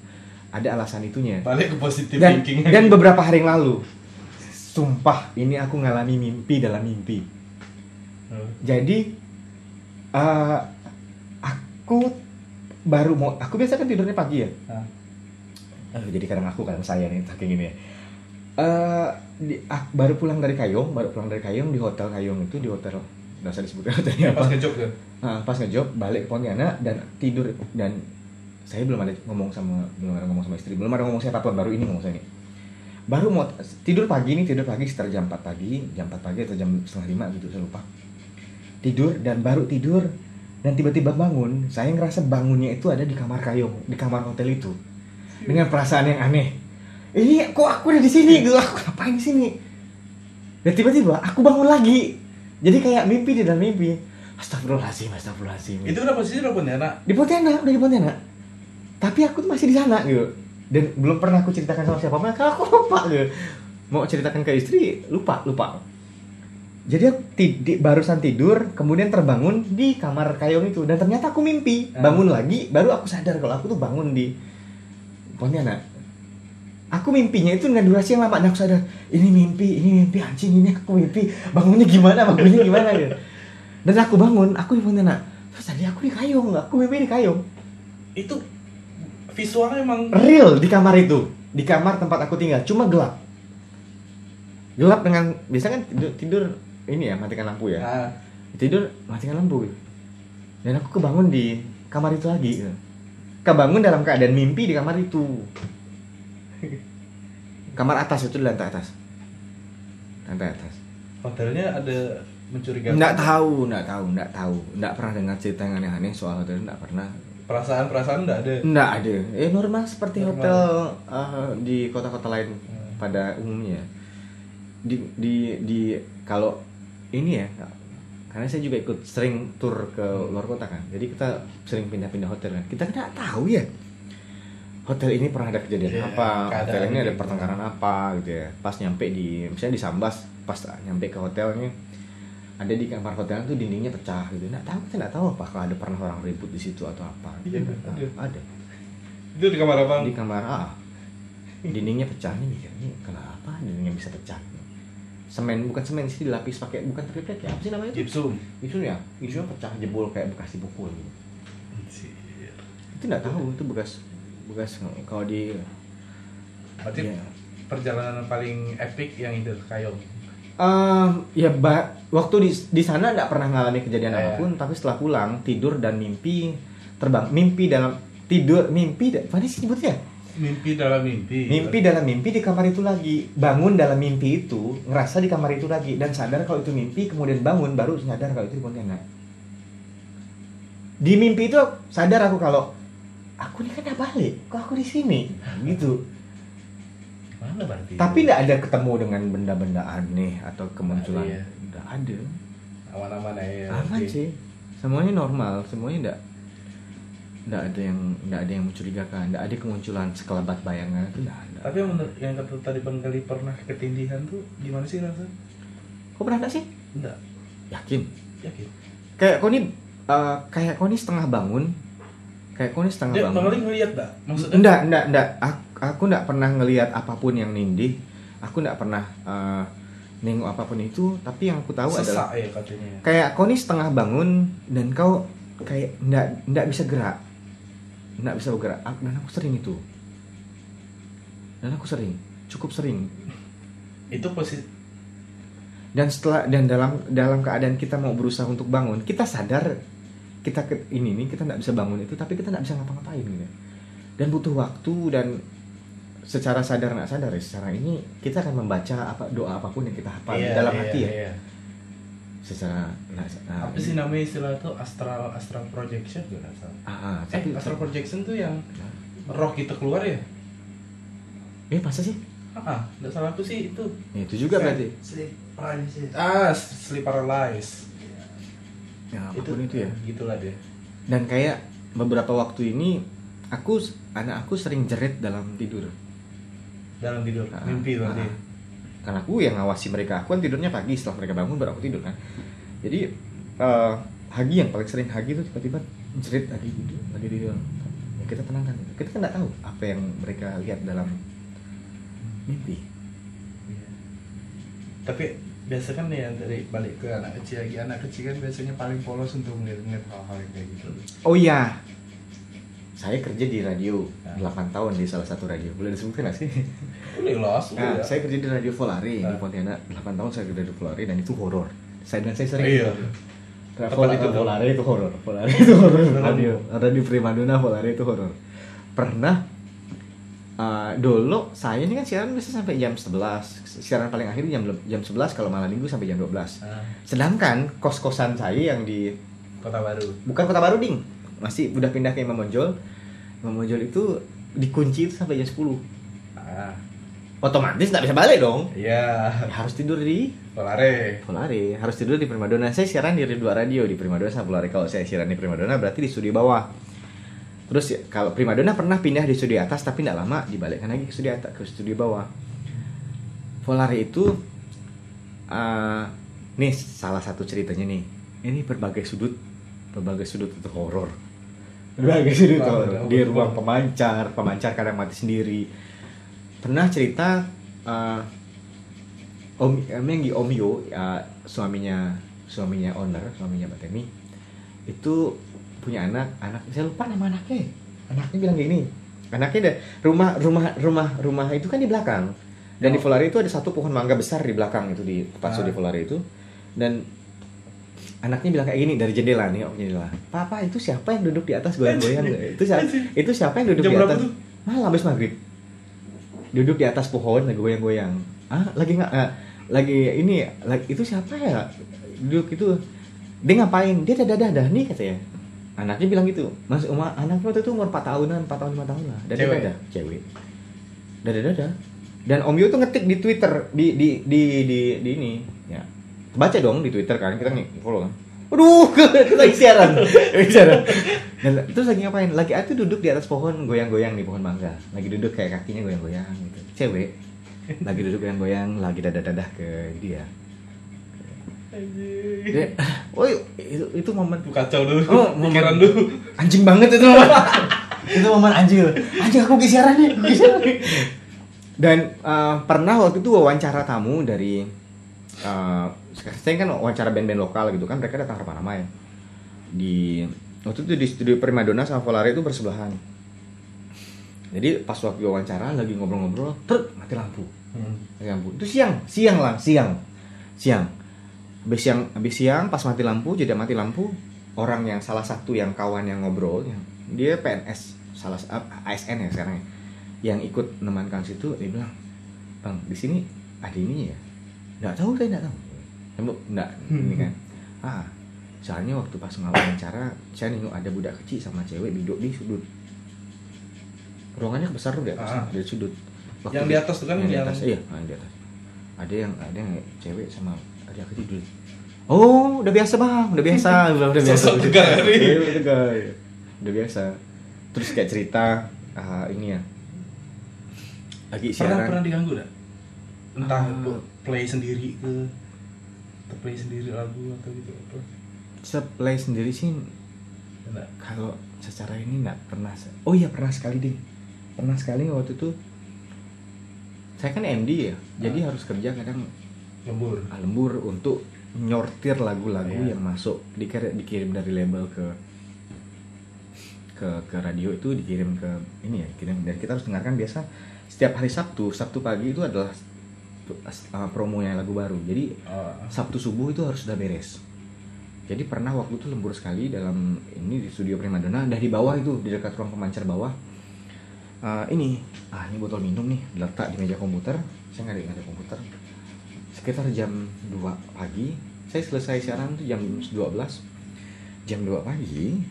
ada alasan itunya Balik ke positive dan thinking. dan beberapa hari yang lalu sumpah ini aku ngalami mimpi dalam mimpi Hmm. jadi eh, aku baru mau aku biasa kan tidurnya pagi ya? Ah. Aduh, jadi kadang aku kadang saya nih saking ini ya. Eh, di, ah, baru pulang dari Kayong baru pulang dari Kayong di hotel Kayong itu di hotel nggak usah disebutkan hotelnya apa. Pas ngejob tuh. Nah, pas ngejob balik ke Pontianak dan tidur dan saya belum ada ngomong sama belum ada ngomong sama istri belum ada ngomong siapa pun baru ini ngomong saya ini. Baru mau tidur pagi nih tidur pagi sekitar jam 4 pagi jam 4 pagi atau jam setengah lima gitu saya lupa. Tidur dan baru tidur dan tiba-tiba bangun saya ngerasa bangunnya itu ada di kamar kayong di kamar hotel itu. Dengan perasaan yang aneh. Ini kok aku ada di sini? Gitu aku ngapain di sini? Dan tiba-tiba aku bangun lagi. Jadi kayak mimpi di dalam mimpi. Astagfirullahaladzim, astagfirullahaladzim. Itu udah posisi udah punya anak. Di Pontianak, udah di Pontianak. Tapi aku tuh masih di sana gitu. Dan belum pernah aku ceritakan sama siapa Karena aku lupa gitu. Mau ceritakan ke istri, lupa, lupa Jadi aku ti- di- barusan tidur Kemudian terbangun di kamar kayong itu. Dan ternyata aku mimpi. Ah. Bangun lagi, baru aku sadar kalau aku tuh bangun di Pontianak. Aku mimpinya itu dengan durasi yang lama. Dan aku sadar, ini mimpi, ini mimpi Anjing, ini aku mimpi. Bangunnya gimana, bangunnya gimana gitu. Dan aku bangun, aku di Pontianak. Terus tadi aku di Kayong, aku mimpi di Kayong. Itu visualnya emang Real di kamar itu. Di kamar tempat aku tinggal, cuma gelap. Gelap dengan, biasa kan tidur, tidur ini ya, matikan lampu ya nah, Tidur, matikan lampu. Dan aku kebangun di kamar itu lagi. Kebangun dalam keadaan mimpi di kamar itu Kamar atas itu di lantai atas Lantai atas hotelnya ada mencurigakan. Nggak tahu, nggak tahu, nggak tahu Nggak pernah dengar cerita yang aneh-aneh soal hotel, nggak pernah Perasaan-perasaan enggak ada. Nggak ada. Eh normal seperti Normal. hotel eh, di kota-kota lain Hmm. pada umumnya. Di di di kalau ini ya, karena saya juga ikut sering tur ke luar kota kan. Jadi kita sering pindah-pindah hotel kan. Kita nggak tahu ya. Hotel ini pernah ada kejadian Iya, apa, hotel ini ada pertengkaran apa gitu ya. Pas nyampe di misalnya di Sambas, pas nyampe ke hotelnya ada di kamar hotel tuh dindingnya pecah gitu. Nggak tahu kita nggak tahu apakah ada pernah orang ribut di situ atau apa. Iya, Nah, ada. ada Itu di kamar abang. di kamar A dindingnya pecah nih mikirnya kenapa dindingnya bisa pecah semen bukan semen sih dilapis pakai bukan triplek ya apa sih namanya itu Gipsum. itu ya itu pecah jebol kayak bekas dipukul gitu itu nggak tahu itu bekas bekas kalau di Berarti ya, perjalanan paling epic yang itu Kayong. Ehm, ya ba- waktu di di sana nggak pernah ngalami kejadian Iya. apa pun tapi setelah pulang tidur dan mimpi terbang mimpi dalam tidur mimpi apa sih nyebutnya Mimpi dalam mimpi. mimpi dalam mimpi di kamar itu lagi bangun dalam mimpi itu ngerasa di kamar itu lagi dan sadar kalau itu mimpi kemudian bangun baru sadar kalau itu di Pontianak di mimpi itu sadar aku kalau aku ini kan udah balik kok aku di sini gitu Mana berarti? tapi tidak ada ketemu dengan benda-benda aneh atau kemunculan Ada ya. tidak ada aman-aman aja. aman berarti. sih semuanya normal semuanya tidak tidak ada yang tidak ada yang mencurigakan. Tidak ada kemunculan sekelebat bayangan. Itu tidak ada. Tapi yang menurut yang kata tadi Bang Gali pernah ketindihan tuh gimana sih rasa? kau pernah nggak sih? Enggak, yakin? Yakin. kayak kau nih eh, kayak kau nih setengah bangun. Kayak kau nih setengah Dia Bang bangun. Gali ngeliat enggak? Maksudnya? Enggak enggak enggak aku, aku enggak pernah ngelihat apa pun yang nindih. Aku enggak pernah eh, nengok apa pun itu. Tapi yang aku tahu adalah sesak ya katanya. kayak kau nih setengah bangun dan kau kayak enggak enggak bisa gerak enggak bisa bergerak. Aku- dan aku sering itu. Dan aku sering. Cukup sering. Itu posisi dan setelah dan dalam dalam keadaan kita mau berusaha untuk bangun kita sadar kita ke ini nih kita nggak bisa bangun itu tapi kita nggak bisa ngapa-ngapain gitu. Dan butuh waktu dan secara sadar nggak sadar ya secara ini kita akan membaca apa doa apa pun yang kita hafal Iya, dalam iya, hati ya. iya. Secara nah, nah, Apa sih namanya istilah itu astral astral projection gue rasa. ah, ah, Eh, tapi astral projection tuh yang roh kita keluar ya? eh masa sih Ah, enggak salah aku sih itu. Ya, itu juga berarti Sleep paralysis. Ah, sleep paralysis. ya apa pun itu, ya Gitulah dia. dan kayak beberapa waktu ini aku anak aku sering jerit dalam tidur Dalam tidur, Ah, mimpi berarti. ah. Karena aku yang ngawasi mereka. Aku kan tidurnya pagi. Setelah mereka bangun baru aku tidur kan. Jadi eh, Hagi yang paling sering Hagi itu tiba-tiba jerit lagi tidur lagi tidur. Ya, kita tenangkan. Kita kan nggak tahu apa yang mereka lihat dalam mimpi. Iya. Tapi biasa kan ya dari balik ke anak kecil lagi. Anak kecil kan biasanya paling polos untuk melihat hal-hal kayak gitu. oh iya saya kerja di radio Ah. 8 tahun di salah satu radio boleh disebutkan nggak sih Udah jelas, Nah, udah. saya kerja di Radio Volare di Ah. Pontianak 8 tahun saya kerja di Volare dan itu horor. Saya dan saya sering Iya. Nah, Volare itu. Volare itu horor. Volare itu horor. Radio Radio Primadona Volare itu horor. Pernah uh, dulu saya ini kan siaran bisa sampai jam 11. Siaran paling akhir jam jam 11 kalau malam Minggu sampai jam 12. Nah, Sedangkan kos-kosan saya yang di kota baru. bukan Kota Baru Ding, masih udah pindah ke Imam Bonjol. Imam Bonjol itu dikunci itu sampai jam 10. Ah, Otomatis nggak bisa balik dong. iya. Ya, harus tidur di Polare. Volare harus tidur di Primadona saya siaran di dua radio di Primadona sama Volare kalau saya siaran di Primadona berarti di studio bawah terus ya, kalau Primadona pernah pindah di studio atas tapi tidak lama dibalikkan lagi ke studio atas ke studio bawah Volare itu eh nih salah satu ceritanya nih ini berbagai sudut berbagai sudut itu horor Wah, horor udah, di ruang pemancar pemancar kadang mati sendiri. Pernah cerita eh, Om Menggi Om Yo ya, suaminya suaminya owner suaminya Mbak Temi itu punya anak anak saya lupa nama anaknya. Anaknya bilang gini. Anaknya ada rumah rumah rumah rumah itu kan di belakang. Dan di Volare itu ada satu pohon mangga besar di belakang itu di tepat Ah. di Volare itu. Dan anaknya bilang kayak gini dari jendela nih om jendela. Papa itu siapa yang duduk di atas goyang-goyang itu siapa? Itu siapa yang duduk Jam di atas? tuh? malam habis maghrib. Duduk di atas pohon lagi goyang-goyang. Ah lagi nggak ah, lagi ini lagi itu siapa ya? Duduk itu. Dia ngapain? Dia dadah dadah nih katanya anaknya bilang gitu. Mas umar anaknya waktu itu umur 4 tahunan 4 tahun 5 tahun lah dadah Cewek? dadah cewek. Dadah dadah dan om Yo tuh ngetik di twitter di di di di, di ini ya baca dong di twitter kan kita nih follow kan Aduh, [laughs] kita lagi siaran, lagi siaran. Dan terus lagi ngapain? Lagi itu duduk di atas pohon goyang-goyang di pohon mangga. Lagi duduk kayak kakinya goyang-goyang gitu. Cewek lagi duduk goyang-goyang, lagi dadah-dadah ke dia. Dia, oh itu, itu momen Kacau dulu. Oh, [laughs] momen- Pikiran dulu. anjing banget itu momen. [laughs] itu momen anjing. Anjing aku kesiaran nih, aku. Dan eh, pernah waktu itu wawancara tamu dari eh, saya kan wawancara band-band lokal gitu kan mereka datang ramah-ramah ya. Di waktu itu di studio Primadona sama Volare itu bersebelahan. Jadi pas waktu wawancara lagi ngobrol-ngobrol, truk mati lampu. Hmm. Mati lampu. Itu siang, siang lah, siang. Siang. Habis siang, habis siang pas mati lampu, jadi mati lampu, orang yang salah satu yang kawan yang ngobrol, yang dia PNS salah up ASN ya sekarang ya yang ikut nemankan situ dia bilang bang di sini ada ini ya nggak tahu saya nggak tahu Tembok nggak ini kan. Ah soalnya waktu pas wawancara saya nengok ada budak kecil sama cewek duduk di sudut. Ruangannya besar tuh di atas Ah. dari sudut. Yang di atas tuh kan, yang di yang- atas. Iya yang di atas. Ada yang ada yang cewek sama ada kecil duduk oh udah biasa bang. Udah biasa. Udah, [laughs] udah biasa. Sosok tegar. Iya, udah tegar udah biasa. Terus kayak cerita ah, ini ya. Lagi pernah siaran. pernah diganggu dah entah Ah. itu play sendiri ke play sendiri lagu atau gitu apa? Seplay sendiri sih enggak. kalau secara ini nggak pernah se- oh iya pernah sekali deh pernah sekali waktu itu saya kan MD ya jadi harus kerja kadang lembur. Ah, lembur untuk nyortir lagu-lagu Iya. yang masuk dikirim, dikirim dari label ke ke ke radio itu dikirim ke ini ya kirim dan kita harus dengarkan biasa setiap hari Sabtu. Sabtu pagi itu adalah uh, promonya lagu baru jadi oh. Sabtu subuh itu harus sudah beres. Jadi pernah waktu itu lembur sekali dalam ini di studio Primadona, dah di bawah itu di dekat ruang pemancar bawah. Eh, ini, ah ini botol minum nih diletak di meja komputer. Saya nggak ada ada komputer. Sekitar jam 2 pagi, saya selesai siaran tuh jam 12. Jam 2 pagi,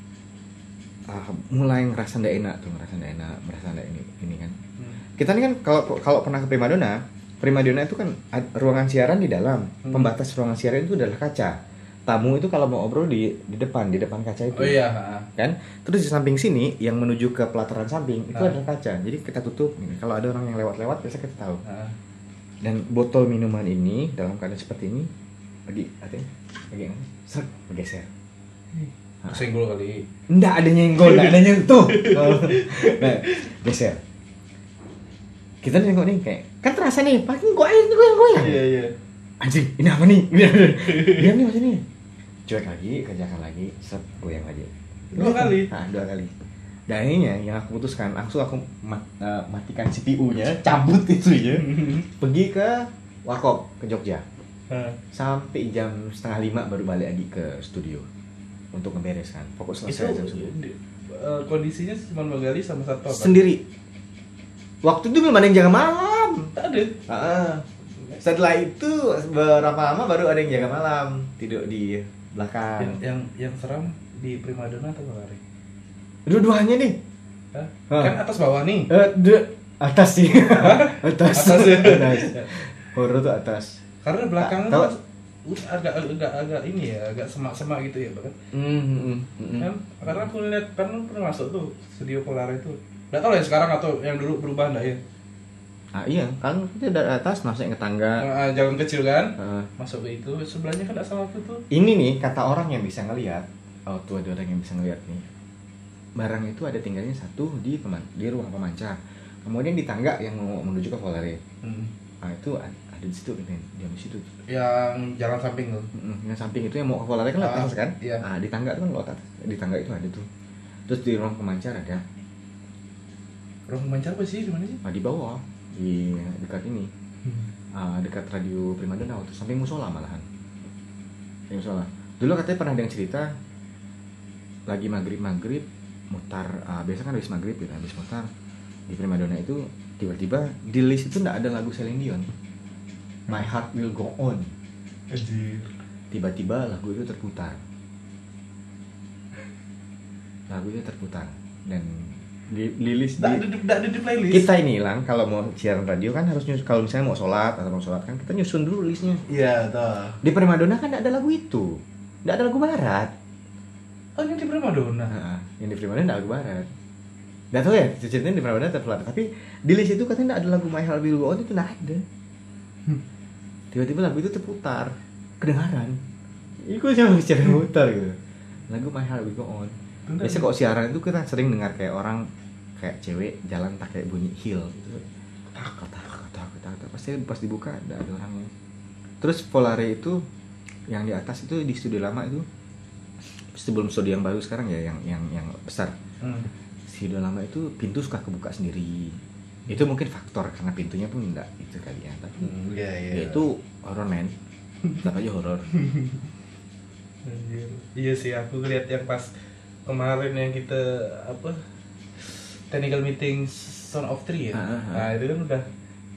ah, mulai ngerasa ndak enak tuh, ngerasa ndak enak, merasa ndak ini, ini kan Hmm. kita ini kan kalau kalau pernah ke primadona primadona itu kan ruangan siaran di dalam. Hmm. pembatas ruangan siaran itu adalah kaca. Tamu itu kalau mau ngobrol di di depan di depan kaca itu. Oh iya kan? Terus di samping sini yang menuju ke pelataran samping itu Ah. adalah kaca. Jadi kita tutup kalau ada orang yang lewat-lewat biasa kita tahu. Ah. dan botol minuman ini dalam keadaan seperti ini lagi ada lagi seret bergeser. Senggol kali. Enggak ada nyenggol, enggak ada nyentuh. [laughs] nah, geser. Kita nengok nih kayak kan terasa nih, paling kok air goyang goyang. iya iya Anjing, ini apa nih? Diam nih masih nih. Cuek lagi, kerjakan lagi, set goyang lagi. Dua kali? Nah, dua kali. Dan ininya yang aku putuskan, langsung aku mat- eh, matikan CPU-nya, [laughs] cabut itu ya. [laughs] Pergi ke Warkop ke Jogja. Ah. Sampai jam setengah lima baru balik lagi ke studio untuk ngebereskan. Itu selesai jam sepuluh. eh, kondisinya cuma Magali sama satu apa? sendiri waktu itu belum ada yang jaga malam. Ada Ah, setelah itu berapa lama baru ada yang jaga malam? Tidur di belakang. Yang yang yang seram di primadona atau Magali dua-duanya nih. Hah? Hah. kan atas bawah nih. Eh, de- atas sih. [laughs] Atas. Atas ya? atas. Horor tuh atas. Karena belakangnya tuh uh, agak agak agak ini ya agak semak-semak gitu ya bahkan Mm, mm, mm, mm. kan karena aku lihat kan pernah masuk tuh studio Polar itu nggak tahu ya sekarang atau yang dulu berubah enggak ya? Ah iya kan kita dari atas masuk ke tangga. Ah, jalan kecil kan? Ah, masuk ke itu sebelahnya kan nggak salah tuh tuh ini nih kata orang yang bisa ngelihat oh tuh ada orang yang bisa ngelihat nih. Barang itu ada tinggalnya satu di peman di ruang pemancar. Kemudian di tangga yang mau menuju ke Volare. Hmm. nah itu ad- ada di situ kan dia di situ. Yang jalan samping tuh? Yang samping itu yang mau ke Volare kan lewat Ah, atas kan? iya. nah di tangga itu kan lewat atas. Di tangga itu ada tuh. Terus di ruang pemancar ada ruang pemancar apa sih? Di mana sih? Ah, di bawah. Di dekat ini. Ah, dekat radio Primadona waktu samping musola malahan. Samping musola. Dulu katanya pernah ada yang cerita lagi maghrib maghrib mutar ah, biasa kan habis maghrib gitu habis mutar di Primadona itu tiba-tiba di list itu nggak ada lagu Celine Dion. My Heart Will Go On. Tiba-tiba lagu itu terputar. Lagunya terputar. Dan di, di list di, di, di playlist. Kita ini lang kalau mau siaran radio kan harus nyusun kalau misalnya mau sholat atau mau sholat kan kita nyusun dulu listnya. Iya toh di Primadona kan nggak ada lagu itu. Nggak ada lagu barat. Oh ini di primadona Nah, yang di Primadona nggak lagu barat. Nggak tahu ya ceritanya di Primadona terpelat tapi di list itu katanya nggak ada lagu My Heart Will Go On itu nggak ada. Tiba-tiba lagu itu terputar. Kedengaran. Iku cuma bicara mutar gitu. Lagu My Heart Will Go On biasa kok siaran itu kita sering dengar kayak orang kayak cewek jalan pakai bunyi heel gitu. Tak tak tak tak tak pasti pas dibuka ada ada orangnya terus Polare itu yang di atas itu di studio lama itu sebelum studio yang baru sekarang ya yang yang yang besar. Hmm. studio lama itu pintu suka kebuka sendiri. Itu mungkin faktor karena pintunya pun enggak itu kali ya tapi Hmm, iya iya. ya itu horror man tetap aja horror. [laughs] Anjir. Iya sih aku lihat yang pas kemarin yang kita apa technical meeting Sound of Three ya? Ah, ah, ah. nah itu kan udah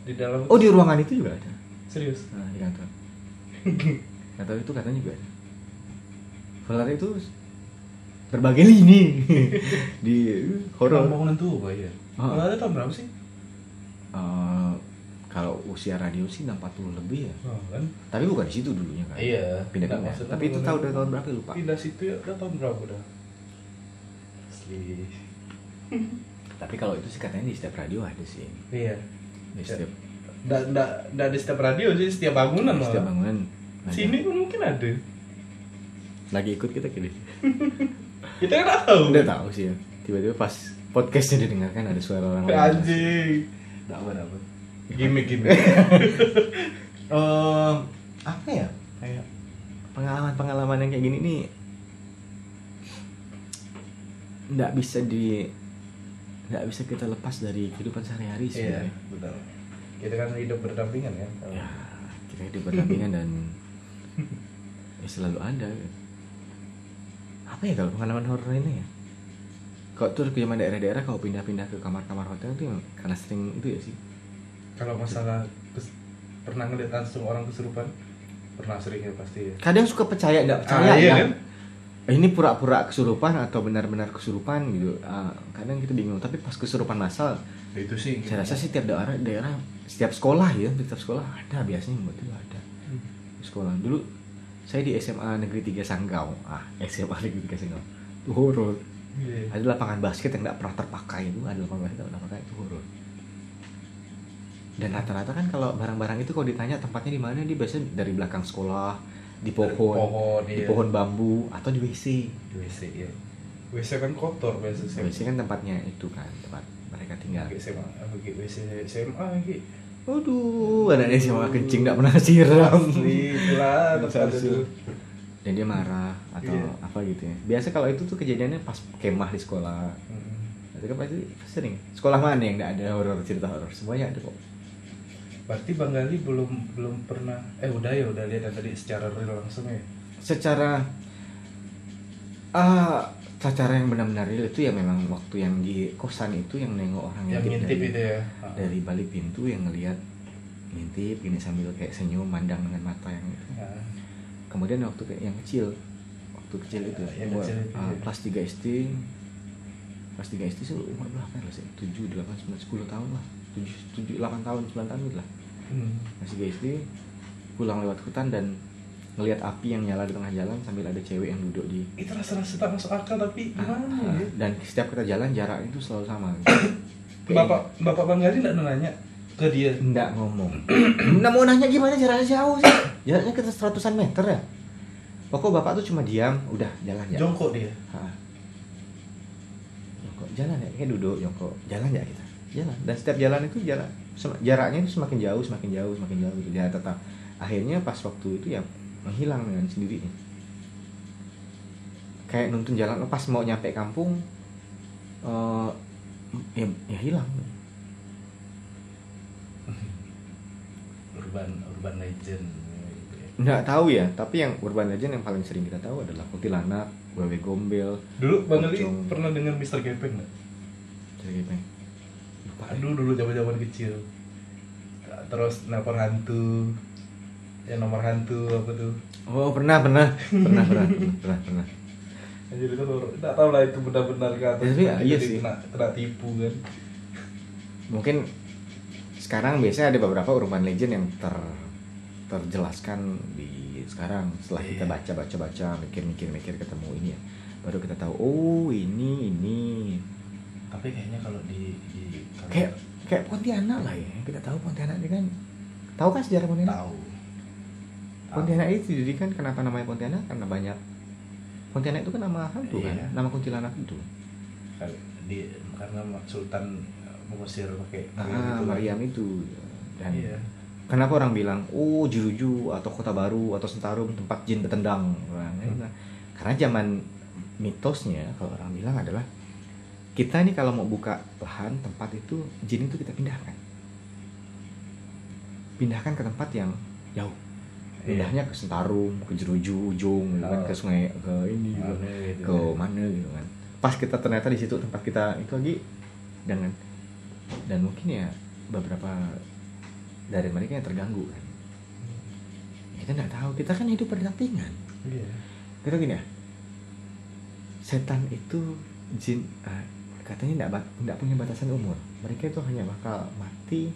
di dalam oh di ruangan itu juga ada? Serius? Nah, di kantor. [laughs] Kantor itu katanya juga ada. Soalnya itu berbagai lini. [laughs] Di horor Orang bangunan tuh pak ya Ah. kalau ada tahun berapa sih? Eh, kalau usia radio sih 60 lebih ya. Oh, kan? Tapi bukan di situ dulunya kan iya. Pindah Nggak, pindah maksudnya tapi itu tahu udah tahun berapa lupa. pindah situ ya udah tahun berapa udah asli tapi kalau itu sih katanya di setiap radio ada sih iya di setiap Nggak, nggak, nggak di setiap radio sih, setiap bangunan di setiap bangunan ada. Sini pun mungkin ada. lagi ikut kita kini [laughs] Kita nggak tahu. udah tahu sih ya tiba-tiba pas podcastnya didengarkan ada suara orang lain Anjing. Nggak apa apa Gimik gimik. [laughs] Eh, apa ya kayak pengalaman-pengalaman yang kayak gini nih nggak bisa di nggak bisa kita lepas dari kehidupan sehari-hari sih Iya, betul. Kita kan hidup berdampingan kan. ya kita hidup berdampingan dan [laughs] ya selalu ada apa ya kalau pengalaman horor ini ya kok tuh ke zaman daerah-daerah kalau pindah-pindah ke kamar-kamar hotel tuh yang karena sering itu ya sih Kalau masalah kes- pernah ngeliat langsung orang kesurupan, pernah sering ya pasti ya. kadang suka percaya nggak percaya Ah, iya ya kan? Ini pura-pura kesurupan atau benar-benar kesurupan gitu. Ah, kadang kita bingung tapi pas kesurupan masal Itu sih. saya rasa sih tiap daerah daerah setiap sekolah ya setiap sekolah ada biasanya buat itu ada. Hmm. sekolah. Dulu saya di SMA Negeri 3 Sanggau. Ah [laughs] SMA Negeri 3 Sanggau. Itu horor. Iya. ada lapangan basket yang nggak pernah terpakai itu ada lapangan basket yang nggak terpakai itu horor. Dan rata-rata kan kalau barang-barang itu kalau ditanya tempatnya di mana dia biasanya dari belakang sekolah di pohon, Pohon, di iya. pohon bambu atau di WC Di WC ya. WC kan kotor biasa sih. WC kan tempatnya itu kan tempat mereka tinggal Lagi SMA, WC SMA lagi. Waduh, anaknya SMA kencing nggak pernah siram. Asli, sih? tuh. Dan dia marah atau Iya. apa gitu ya. Biasa kalau itu tuh kejadiannya pas kemah di sekolah. Hmm. Itu kan pasti sering. Sekolah mana yang nggak ada horor cerita horor? Semuanya ada kok. Berarti Bang Gali belum belum pernah eh udah ya udah lihat yang tadi secara real langsung ya. Secara ah secara yang benar-benar real itu ya memang waktu yang di kosan itu yang nengok orang Yang ngintip ngintip dari, itu ya. dari balik pintu yang ngelihat ngintip gini sambil kayak senyum mandang dengan mata yang itu. Ya. kemudian waktu yang kecil waktu kecil itu umur, kecil itu, ah, ya. kelas 3 SD kelas 3 SD sih umur berapa ya sih 7, 8, 9, 10 tahun lah 7, 7 8 tahun 9 tahun gitu lah. Hmm. 3 SD pulang lewat hutan dan ngelihat api yang nyala di tengah jalan sambil ada cewek yang duduk di Itu rasa-rasa tak masuk akal tapi gimana Ah, ya? dan setiap kita jalan jarak itu selalu sama. [coughs] Bapak Bapak Bang Gali enggak nanya ke dia. Nggak ngomong. [coughs] Nggak mau nanya gimana? Jaraknya jauh sih. Jaraknya kita seratusan meter ya? Pokok bapak tuh cuma diam Udah jalan ya. Jongkok dia. Ah. Jongkok jalan ya? Kayak duduk jongkok. Jalan ya kita jalan dan setiap jalan itu jarak jaraknya itu semakin jauh semakin jauh semakin jauh gitu dia tetap akhirnya pas waktu itu ya menghilang dengan sendirinya kayak nuntun jalan pas mau nyampe kampung eh ya, ya hilang Urban urban legend. nggak tahu ya tapi yang urban legend yang paling sering kita tahu adalah kuntilanak wewe gombel Dulu Bang Pocong. pernah dengar Mr. Gepeng enggak? jadi gimana Aduh dulu zaman-zaman kecil. Terus nomor hantu. Ya nomor hantu apa tuh? oh pernah pernah pernah pernah pernah pernah, pernah. Jadi itu enggak tahu lah itu benar-benar atas. Ya, tapi iya sih. Kena, kena tipu kan. mungkin sekarang biasanya ada beberapa urban legend yang ter terjelaskan di sekarang setelah kita Iya. baca baca baca mikir mikir mikir ketemu ini ya baru kita tahu oh ini ini Tapi kayaknya kalau di di kalau kayak kayak Pontianak lah ya kita tahu Pontianak ini kan tahu kan sejarah Pontianak tahu. Pontianak itu didirikan kenapa namanya Pontianak karena banyak Pontianak itu kan nama hantu kan Iya. nama kuntilanak itu di karena Sultan eh, mengusir pakai ah kan. Mariam itu dan Iya. Kenapa orang bilang, oh Jeruju atau Kota Baru atau Sentarum tempat jin bertendang? Orang, Hmm. Karena zaman mitosnya kalau orang bilang adalah kita ini kalau mau buka lahan tempat itu jin itu kita pindahkan, pindahkan ke tempat yang jauh. Iya. Pindahnya ke Sentarum, ke Jeruju ujung, gitu kan, ke sungai, ke ini, ke, gitu ke kan. mana gitu kan. Pas kita ternyata di situ tempat kita itu lagi dengan dan mungkin ya beberapa dari mereka yang terganggu kan kita nggak tahu kita kan hidup berdampingan Iya. kita gini ya setan itu jin eh, katanya nggak punya batasan umur. Mereka itu hanya bakal mati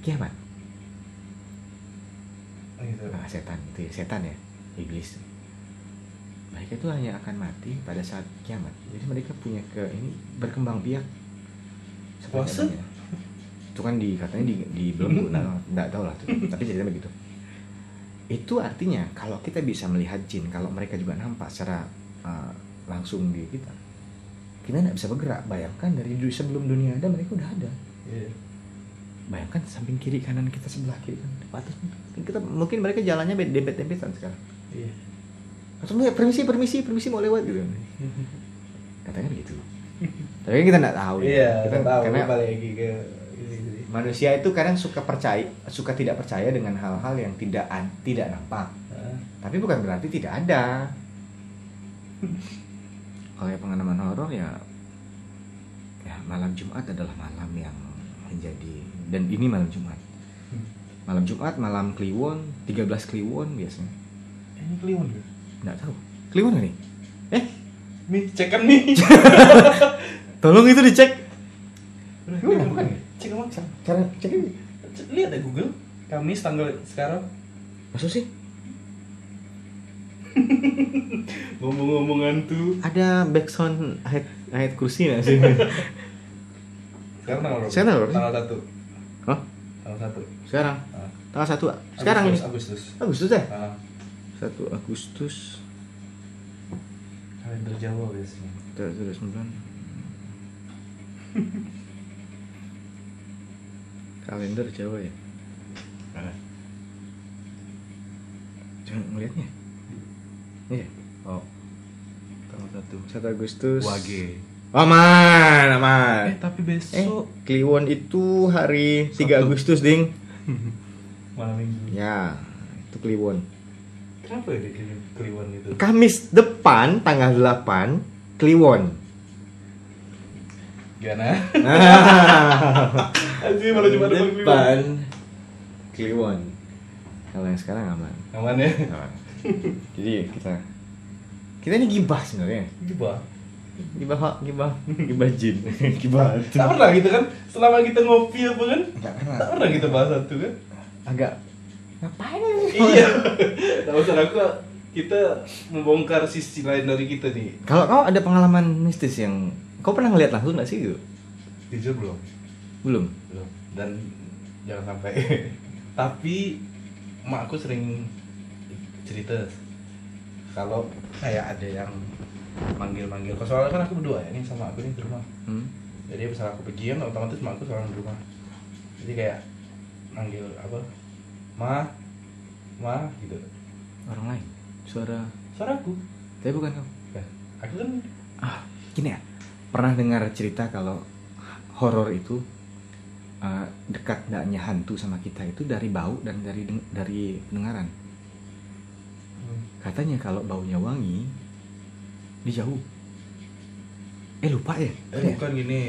kiamat. Oh, gitu. nah, setan itu ya setan ya iblis. Mereka itu hanya akan mati pada saat kiamat. Jadi mereka punya ke ini berkembang biak. Puasa? sepanjang itu kan di katanya di di belum [laughs] nah, nggak tahu lah. Tuh tapi ceritanya begitu. Itu artinya kalau kita bisa melihat jin kalau mereka juga nampak secara uh, langsung di kita kita nggak bisa bergerak. Bayangkan dari dulu sebelum dunia ada mereka udah ada. Iya. bayangkan samping kiri kanan kita sebelah kiri kanan. Atas. Kita mungkin mereka jalannya dempet dempetan sekarang. Iya. atau "Ya, permisi permisi permisi mau lewat gitu. [laughs] Katanya begitu. Tapi kan kita nggak tahu ya. Iya, kita tahu. karena lagi ke manusia itu kadang suka percaya suka tidak percaya dengan hal-hal yang tidak tidak nampak. Nah, tapi bukan berarti tidak ada [laughs] kalau yang pengalaman horor ya ya malam Jumat adalah malam yang menjadi dan ini malam Jumat malam Jumat malam Kliwon 13 Kliwon biasanya Ini kliwon ya? nggak tahu Kliwon nggak nih eh Nih, cek kan nih. [laughs] tolong itu dicek Bukan, kliwon. bukan. Cek emang. cara cek ini Cek, Lihat deh Google. Kamis tanggal sekarang. maksud sih [laughs] Ngomong-ngomong hantu. ada backsound ayat ayat kursi nggak sih Sekarang tanggal berapa? Sekarang tanggal berapa? Tanggal satu. Hah? Tanggal satu. sekarang Ah. tanggal satu sekarang ini Agustus, Agustus. Agustus ya Ah, satu Agustus kalender Jawa biasanya. Sudah sembilan. [laughs] Kalender Jawa ya. Jangan ngeliatnya. Iya. Oh. Tanggal satu. Satu Agustus. Wage. Aman, Eh, aman. tapi Eh, besok Kliwon itu hari 3 Sabtu. Agustus, Ding. [laughs] malam minggu. Ya, itu Kliwon. Kenapa ya di Kliwon- itu? Kamis depan tanggal 8 Kliwon. Gimana? [laughs] Anjir, malah cuma depan Kliwon. depan Kliwon kalau yang sekarang aman Aman ya? Aman. Jadi kita kita ini gibah sebenarnya Gimana? gibah gibah gibah [laughs] jin [laughs] gibah Tak pernah gitu kan? Selama kita ngopi apa kan? nggak pernah Tak pernah kita bahas satu kan? agak ngapain iya. [laughs] Tak usah aku kita membongkar sisi lain dari kita nih. kalau kau ada pengalaman mistis yang kau pernah ngeliat langsung nggak sih gitu Jujur belum? belum Belum. Dan jangan sampai. Tapi mak aku sering cerita kalau kayak ada yang manggil-manggil. Kalau soalnya kan aku berdua ya, ini sama aku nih di rumah. hmm? Jadi misalnya aku pergi kan otomatis mak aku selalu di rumah. Jadi kayak manggil apa? Ma, ma gitu. orang lain suara Suara aku. tapi bukan kau Nah, aku kan ah gini ya pernah dengar cerita kalau horor itu uh, dekat ndaknya hantu sama kita itu dari bau dan dari dari pendengaran katanya kalau baunya wangi dijauh eh lupa ya eh ya? bukan gini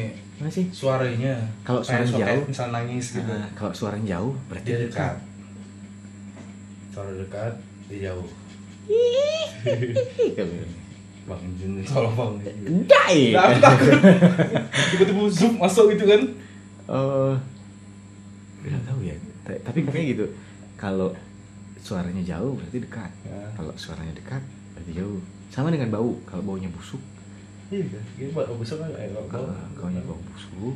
Gimana sih suaranya. Kalau suara- jauh. misal nangis gitu. Nah, kalau suaranya jauh berarti dia dekat. Suara dekat, dia jauh. [laughs] Bang Jun, tolong bang. Dai. Nah, aku takut. Tiba-tiba zoom masuk gitu kan. Oh, nggak tahu ya. Ta- Tapi kayak gitu. Kalau suaranya jauh berarti dekat. Ya. Kalau suaranya dekat berarti jauh. Sama dengan bau. Kalau baunya busuk, Iya, gitu buat besok kan eh kalau kalau baunya bau busuk,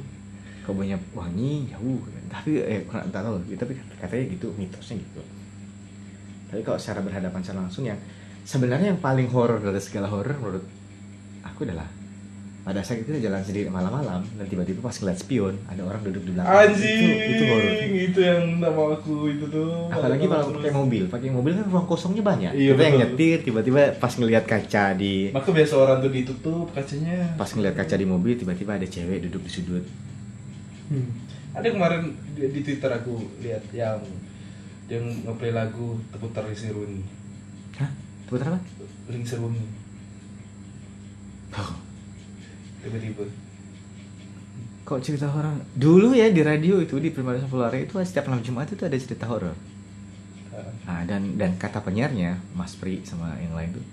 kalau baunya wangi jauh. Tapi eh kurang tahu. Tapi katanya gitu mitosnya gitu. Tapi kalau secara berhadapan secara langsung yang sebenarnya yang paling horor dari segala horor menurut aku adalah pada saat kita jalan sendiri malam-malam dan tiba-tiba pas ngeliat spion ada orang duduk di belakang Anjing, itu itu horor itu yang nama aku itu tuh. apalagi kalau pakai mobil pakai mobil kan ruang kosongnya banyak Iya, kita yang betul. nyetir tiba-tiba pas ngelihat kaca di Maka biasa orang tuh ditutup kacanya. pas ngelihat kaca di mobil tiba-tiba ada cewek duduk di sudut Hmm. Ada kemarin di, di Twitter aku lihat yang yang ngeplay lagu Teputar Ling Seruni. hah putar apa Ling Seruni. oh, Tiba-tiba. kok cerita horor dulu ya di radio itu di Primavera Solar itu setiap malam Jumat itu ada cerita horor nah, dan dan kata penyiarnya Mas Pri sama yang lain tuh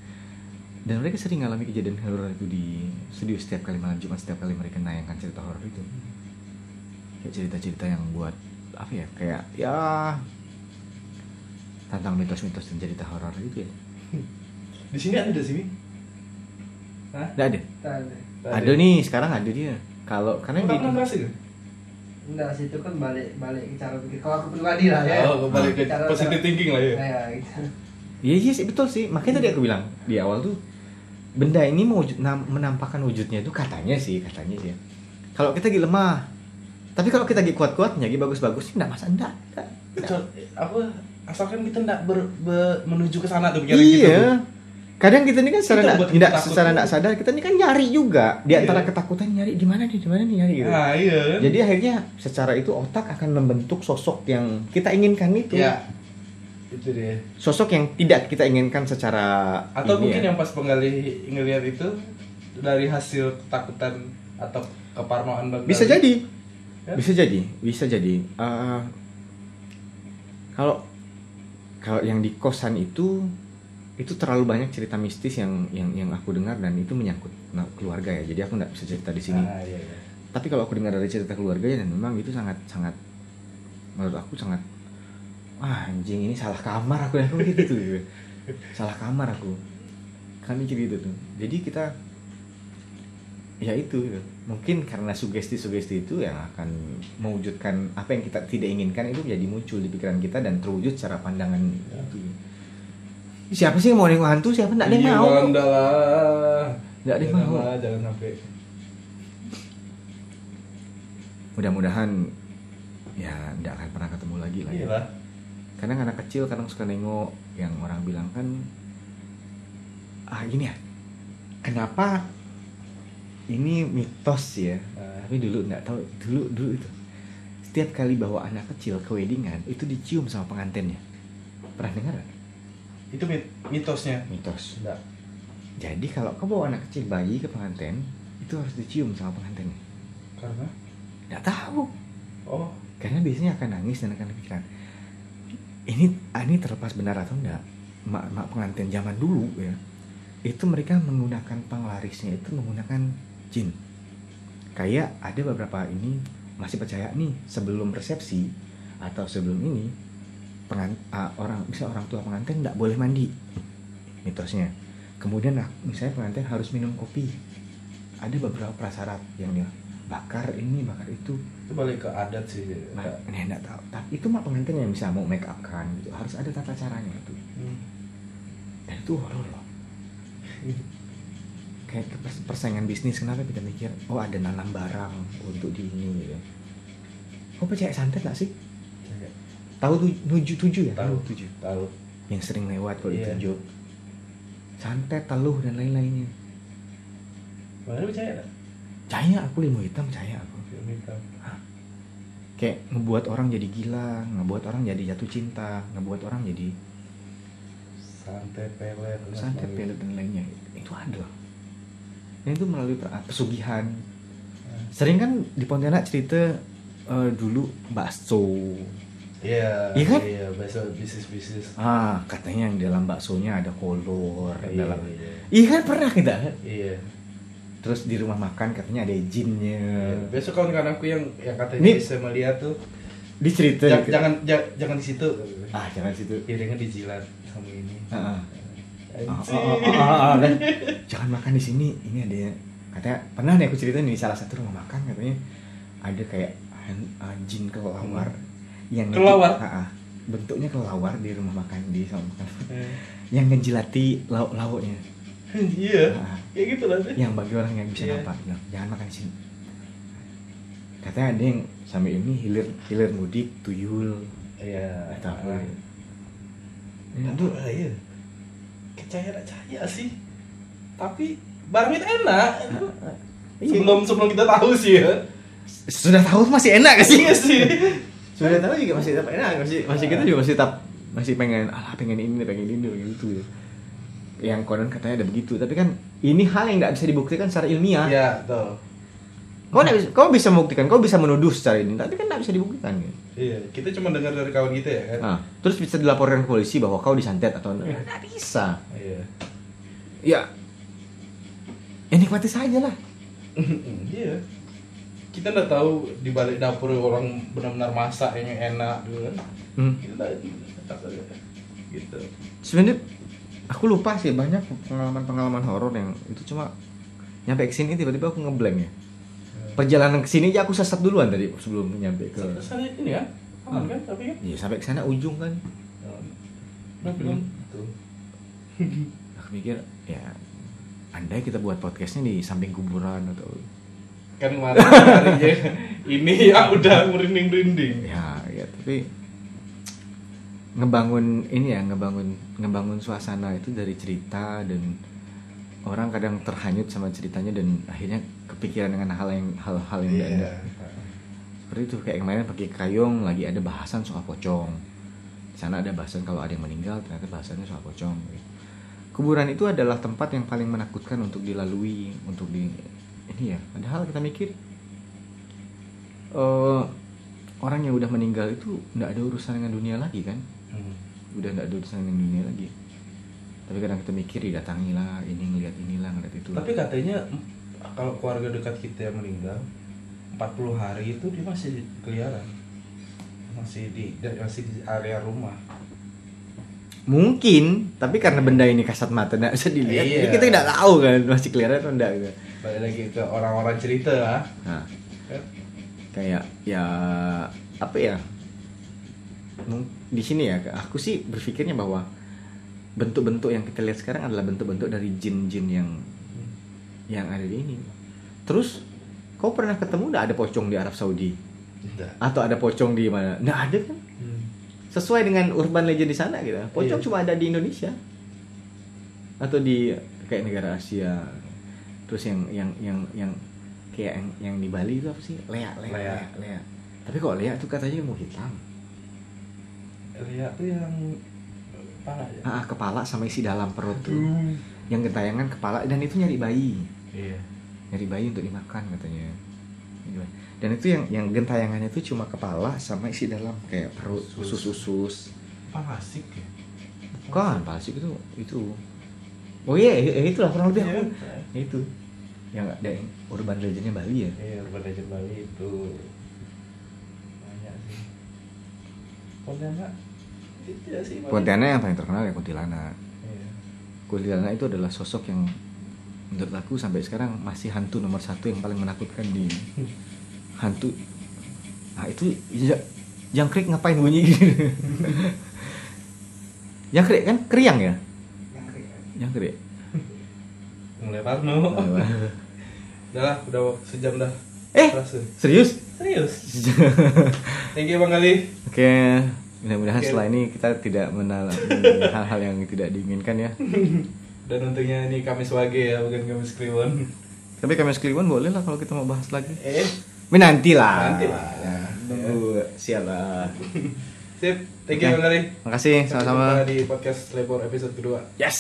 dan mereka sering mengalami kejadian horor itu di studio setiap kali malam Jumat setiap kali mereka nayangkan cerita horor itu kayak cerita-cerita yang buat apa ya kayak ya tentang mitos-mitos dan cerita horor itu ya [laughs] Di sini ada sini. Hah? nggak ada Tadi. ada nih sekarang ada dia kalau karena Enggak di. Enggak sih itu kan balik balik ke cara pikir. Kalau aku pribadi lah ya. Oh, kembali ke Cara- positive cara- thinking lah ya. Ya, gitu. Iya iya sih betul sih makanya tadi aku bilang di awal tuh benda ini mau wujud- nam- menampakkan wujudnya itu katanya sih katanya sih. ya. Kalau kita lagi lemah, tapi kalau kita lagi kuat-kuatnya, lagi bagus-bagus sih enggak masalah enggak. enggak. Betul. Apa asalkan kita enggak ber, ber- menuju ke sana tuh pikiran kita tuh. Iya. Kadang kita ini kan secara tidak secara enggak sadar kita ini kan nyari juga di antara Iya. ketakutan nyari di mana nih di mana nih nyari gitu. Nah, iya kan? Jadi akhirnya secara itu otak akan membentuk sosok yang kita inginkan itu. ya. Itu dia. Sosok yang tidak kita inginkan secara Atau ini mungkin ya. yang pas penggali ngelihat itu dari hasil ketakutan atau keparnoan Bang bisa jadi Ya? bisa jadi bisa jadi Eh, kalau kalau yang di kosan itu itu terlalu banyak cerita mistis yang yang yang aku dengar dan itu menyangkut nah, keluarga ya. Jadi aku nggak bisa cerita di sini. Ah, iya, iya. tapi kalau aku dengar dari cerita keluarga ya dan memang itu sangat sangat menurut aku sangat ah anjing ini salah kamar aku ya. [laughs] Aku gitu tuh salah kamar aku. Kami mikir gitu tuh. Jadi kita ya itu gitu. mungkin karena sugesti-sugesti itu yang akan mewujudkan apa yang kita tidak inginkan itu jadi muncul di pikiran kita dan terwujud secara pandangan itu siapa sih yang mau nengok hantu siapa nggak ada yang Iya, mau lah. Nggak ada yang mau. lah, Jangan sampai. mudah-mudahan ya tidak akan pernah ketemu lagi lah ya. Kadang anak kecil kadang suka nengok yang orang bilang kan ah gini ya kenapa ini mitos ya Nah. tapi dulu nggak tahu dulu dulu itu setiap kali bawa anak kecil ke weddingan itu dicium sama pengantinnya pernah dengar nggak? Itu mit- mitosnya. mitos. Enggak. jadi kalau kau bawa anak kecil bayi ke pengantin itu harus dicium sama pengantinnya. Karena? Nggak tahu. Oh, karena biasanya akan nangis dan akan pikiran ini ah, ini terlepas benar atau enggak mak, mak pengantin zaman dulu ya itu mereka menggunakan penglarisnya itu menggunakan jin. Kayak ada beberapa ini masih percaya nih sebelum resepsi atau sebelum ini pengan, ah, orang bisa orang tua pengantin nggak boleh mandi mitosnya kemudian ah, misalnya pengantin harus minum kopi ada beberapa prasyarat yang dia bakar ini bakar itu itu balik ke adat sih. Nah, ini enggak tahu. Tapi itu mah pengantin yang bisa mau make up kan gitu. Harus ada tata caranya itu. Hmm. Dan itu horor loh. Kayak persaingan bisnis kenapa kita mikir oh ada nanam barang untuk di ini gitu. Kau percaya santet gak sih? Tahu tujuh tujuh ya? Tahu. tujuh. Tahu. Yang sering lewat kalau Iya. ditunjuk. Santet, teluh dan lain-lainnya. Mana percaya enggak? Percaya aku ilmu hitam, percaya aku. Film hitam. Kayak ngebuat orang jadi gila, ngebuat orang jadi jatuh cinta, ngebuat orang jadi Santet pelet. santet pelet dan lainnya itu ada dan itu melalui pesugihan Nah. sering kan di Pontianak cerita eh, dulu bakso Iya. Iya kan? Iya, bahasa bisnis-bisnis. ah katanya yang di dalam baksonya ada kolor Iya, dalam iya. iya kan pernah kita Iya. terus di rumah makan katanya ada jinnya Iya. Besok kawan-kawan aku yang yang katanya Ini- bisa melihat tuh di cerita jangan gitu. jangan ja- jangan di situ. ah jangan situ Piringnya dijilat sama ini. Ah, ah. Ah, Anjing. ah, ah, ah, ah, kan? jangan makan di sini ini ada katanya pernah nih aku ceritain di salah satu rumah makan katanya ada kayak han- ah, jin kelawar yang Kelawar? Ah, ah. bentuknya kelawar di rumah makan di sama makan Eh, yang ngejilati lauk lauknya Iya. Ah. Kayak gitu lah. tuh. yang bagi orang yang bisa Iya. nampak bilang jangan makan di sini katanya ada yang sampai ini hilir hilir mudik tuyul Iya. atau apa Ah. Ya, Itu itu iya. Percaya tak percaya sih. Tapi barang itu enak. Iya. Sebelum sebelum kita tahu sih ya. sudah tahu masih enak sih Iya sih. Sudah tahu juga masih tetap enak masih masih kita juga masih tetap masih pengen ah pengen ini pengen ini pengen itu yang konon katanya ada begitu tapi kan ini hal yang nggak bisa dibuktikan secara ilmiah Iya, tuh. Kau bisa, kau bisa membuktikan, kau bisa menuduh secara ini, tapi kan nggak bisa dibuktikan. Gitu. Iya, kita cuma dengar dari kawan kita ya kan. Nah, terus bisa dilaporkan ke polisi bahwa kau disantet atau enggak? Nggak bisa. Iya. Ya, ya nikmati saja lah. [laughs] Iya. Kita nggak tahu di balik dapur orang benar-benar masak yang enak gitu kan. Hmm. Kita ya. Gitu. Sebenarnya aku lupa sih banyak pengalaman-pengalaman horor yang itu cuma nyampe ke sini tiba-tiba aku ngeblank ya. Perjalanan ke sini aja aku sesat duluan tadi sebelum nyampe ke Sana ini kan, aman kan tapi kan. Iya, sampai ke sana ujung kan. Nah, belum. Aku mikir ya andai kita buat podcastnya di samping kuburan atau Kan kemarin ini ya udah merinding-rinding. ya ya tapi ngebangun ini ya ngebangun ngebangun suasana itu dari cerita dan orang kadang terhanyut sama ceritanya dan akhirnya kepikiran dengan hal yang hal-hal yang enggak seperti itu kayak kemarin pakai kayong lagi ada bahasan soal pocong. Di sana ada bahasan kalau ada yang meninggal ternyata bahasannya soal pocong. Kuburan itu adalah tempat yang paling menakutkan untuk dilalui untuk di ini ya padahal kita mikir eh orang yang udah meninggal itu nggak ada urusan dengan dunia lagi kan Hmm. udah nggak ada urusan dengan dunia lagi tapi kadang kita mikir didatangi lah ini ngeliat inilah ngeliat itu Tapi katanya kalau keluarga dekat kita yang meninggal 40 hari itu dia masih keliaran. Masih di masih di area rumah. mungkin tapi karena benda ini kasat mata nggak bisa dilihat Iya. jadi kita nggak tahu kan masih kelihatan atau enggak gitu Balik lagi ke orang-orang cerita lah. nah Kan? kayak ya apa ya? Di sini ya aku sih berpikirnya bahwa bentuk-bentuk yang kita lihat sekarang adalah bentuk-bentuk dari jin-jin yang yang ada di ini. Terus kau pernah ketemu nggak ada pocong di Arab Saudi? Tidak. atau ada pocong di mana? Nggak ada kan? Sesuai dengan urban legend di sana gitu. Pocong Iya. cuma ada di Indonesia. Atau di kayak negara Asia terus yang yang yang yang kayak yang, yang di Bali itu apa sih lea lea Lea. lea, lea. tapi kok lea itu katanya mau hitam Lihat tuh yang kepala ya. ah kepala sama isi dalam perut tuh yang gentayangan kepala dan itu nyari bayi Iya. nyari bayi untuk dimakan katanya dan itu yang yang gentayangannya itu cuma kepala sama isi dalam kayak perut Usus. usus Palasik ya. Kan palsik itu itu. Oh iya, eh, itulah kurang lebih Iya. aku. Ya, itu. Yang ada yang urban legendnya Bali ya. Iya, Urban Legend Bali itu banyak sih. Pontianak itu ya sih. Pontianak yang paling terkenal ya kuntilanak. Iya. Kuntilanak itu adalah sosok yang menurut aku sampai sekarang masih hantu nomor satu yang paling menakutkan di hantu. Nah itu ja- jangkrik ngapain bunyi gitu? [laughs] jangkrik kan kriang ya? Jangkrik. Mulai Parno. Udah udah sejam dah. Eh, Terasa. serius? Serius. [laughs] Thank you Bang Ali. Oke, mudah-mudahan Oke. setelah ini kita tidak menalami [laughs] hal-hal yang tidak diinginkan ya. Dan untungnya ini Kamis Wage ya, bukan Kamis Kliwon. Tapi kami Kliwon boleh lah kalau kita mau bahas lagi. Eh, Tapi nanti lah. Nanti lah. Ya, tunggu siap lah. [laughs] sip. Thank you Oke. Bang Ali. Makasih, Sampai sama-sama. jumpa di podcast Lebor episode kedua. Yes.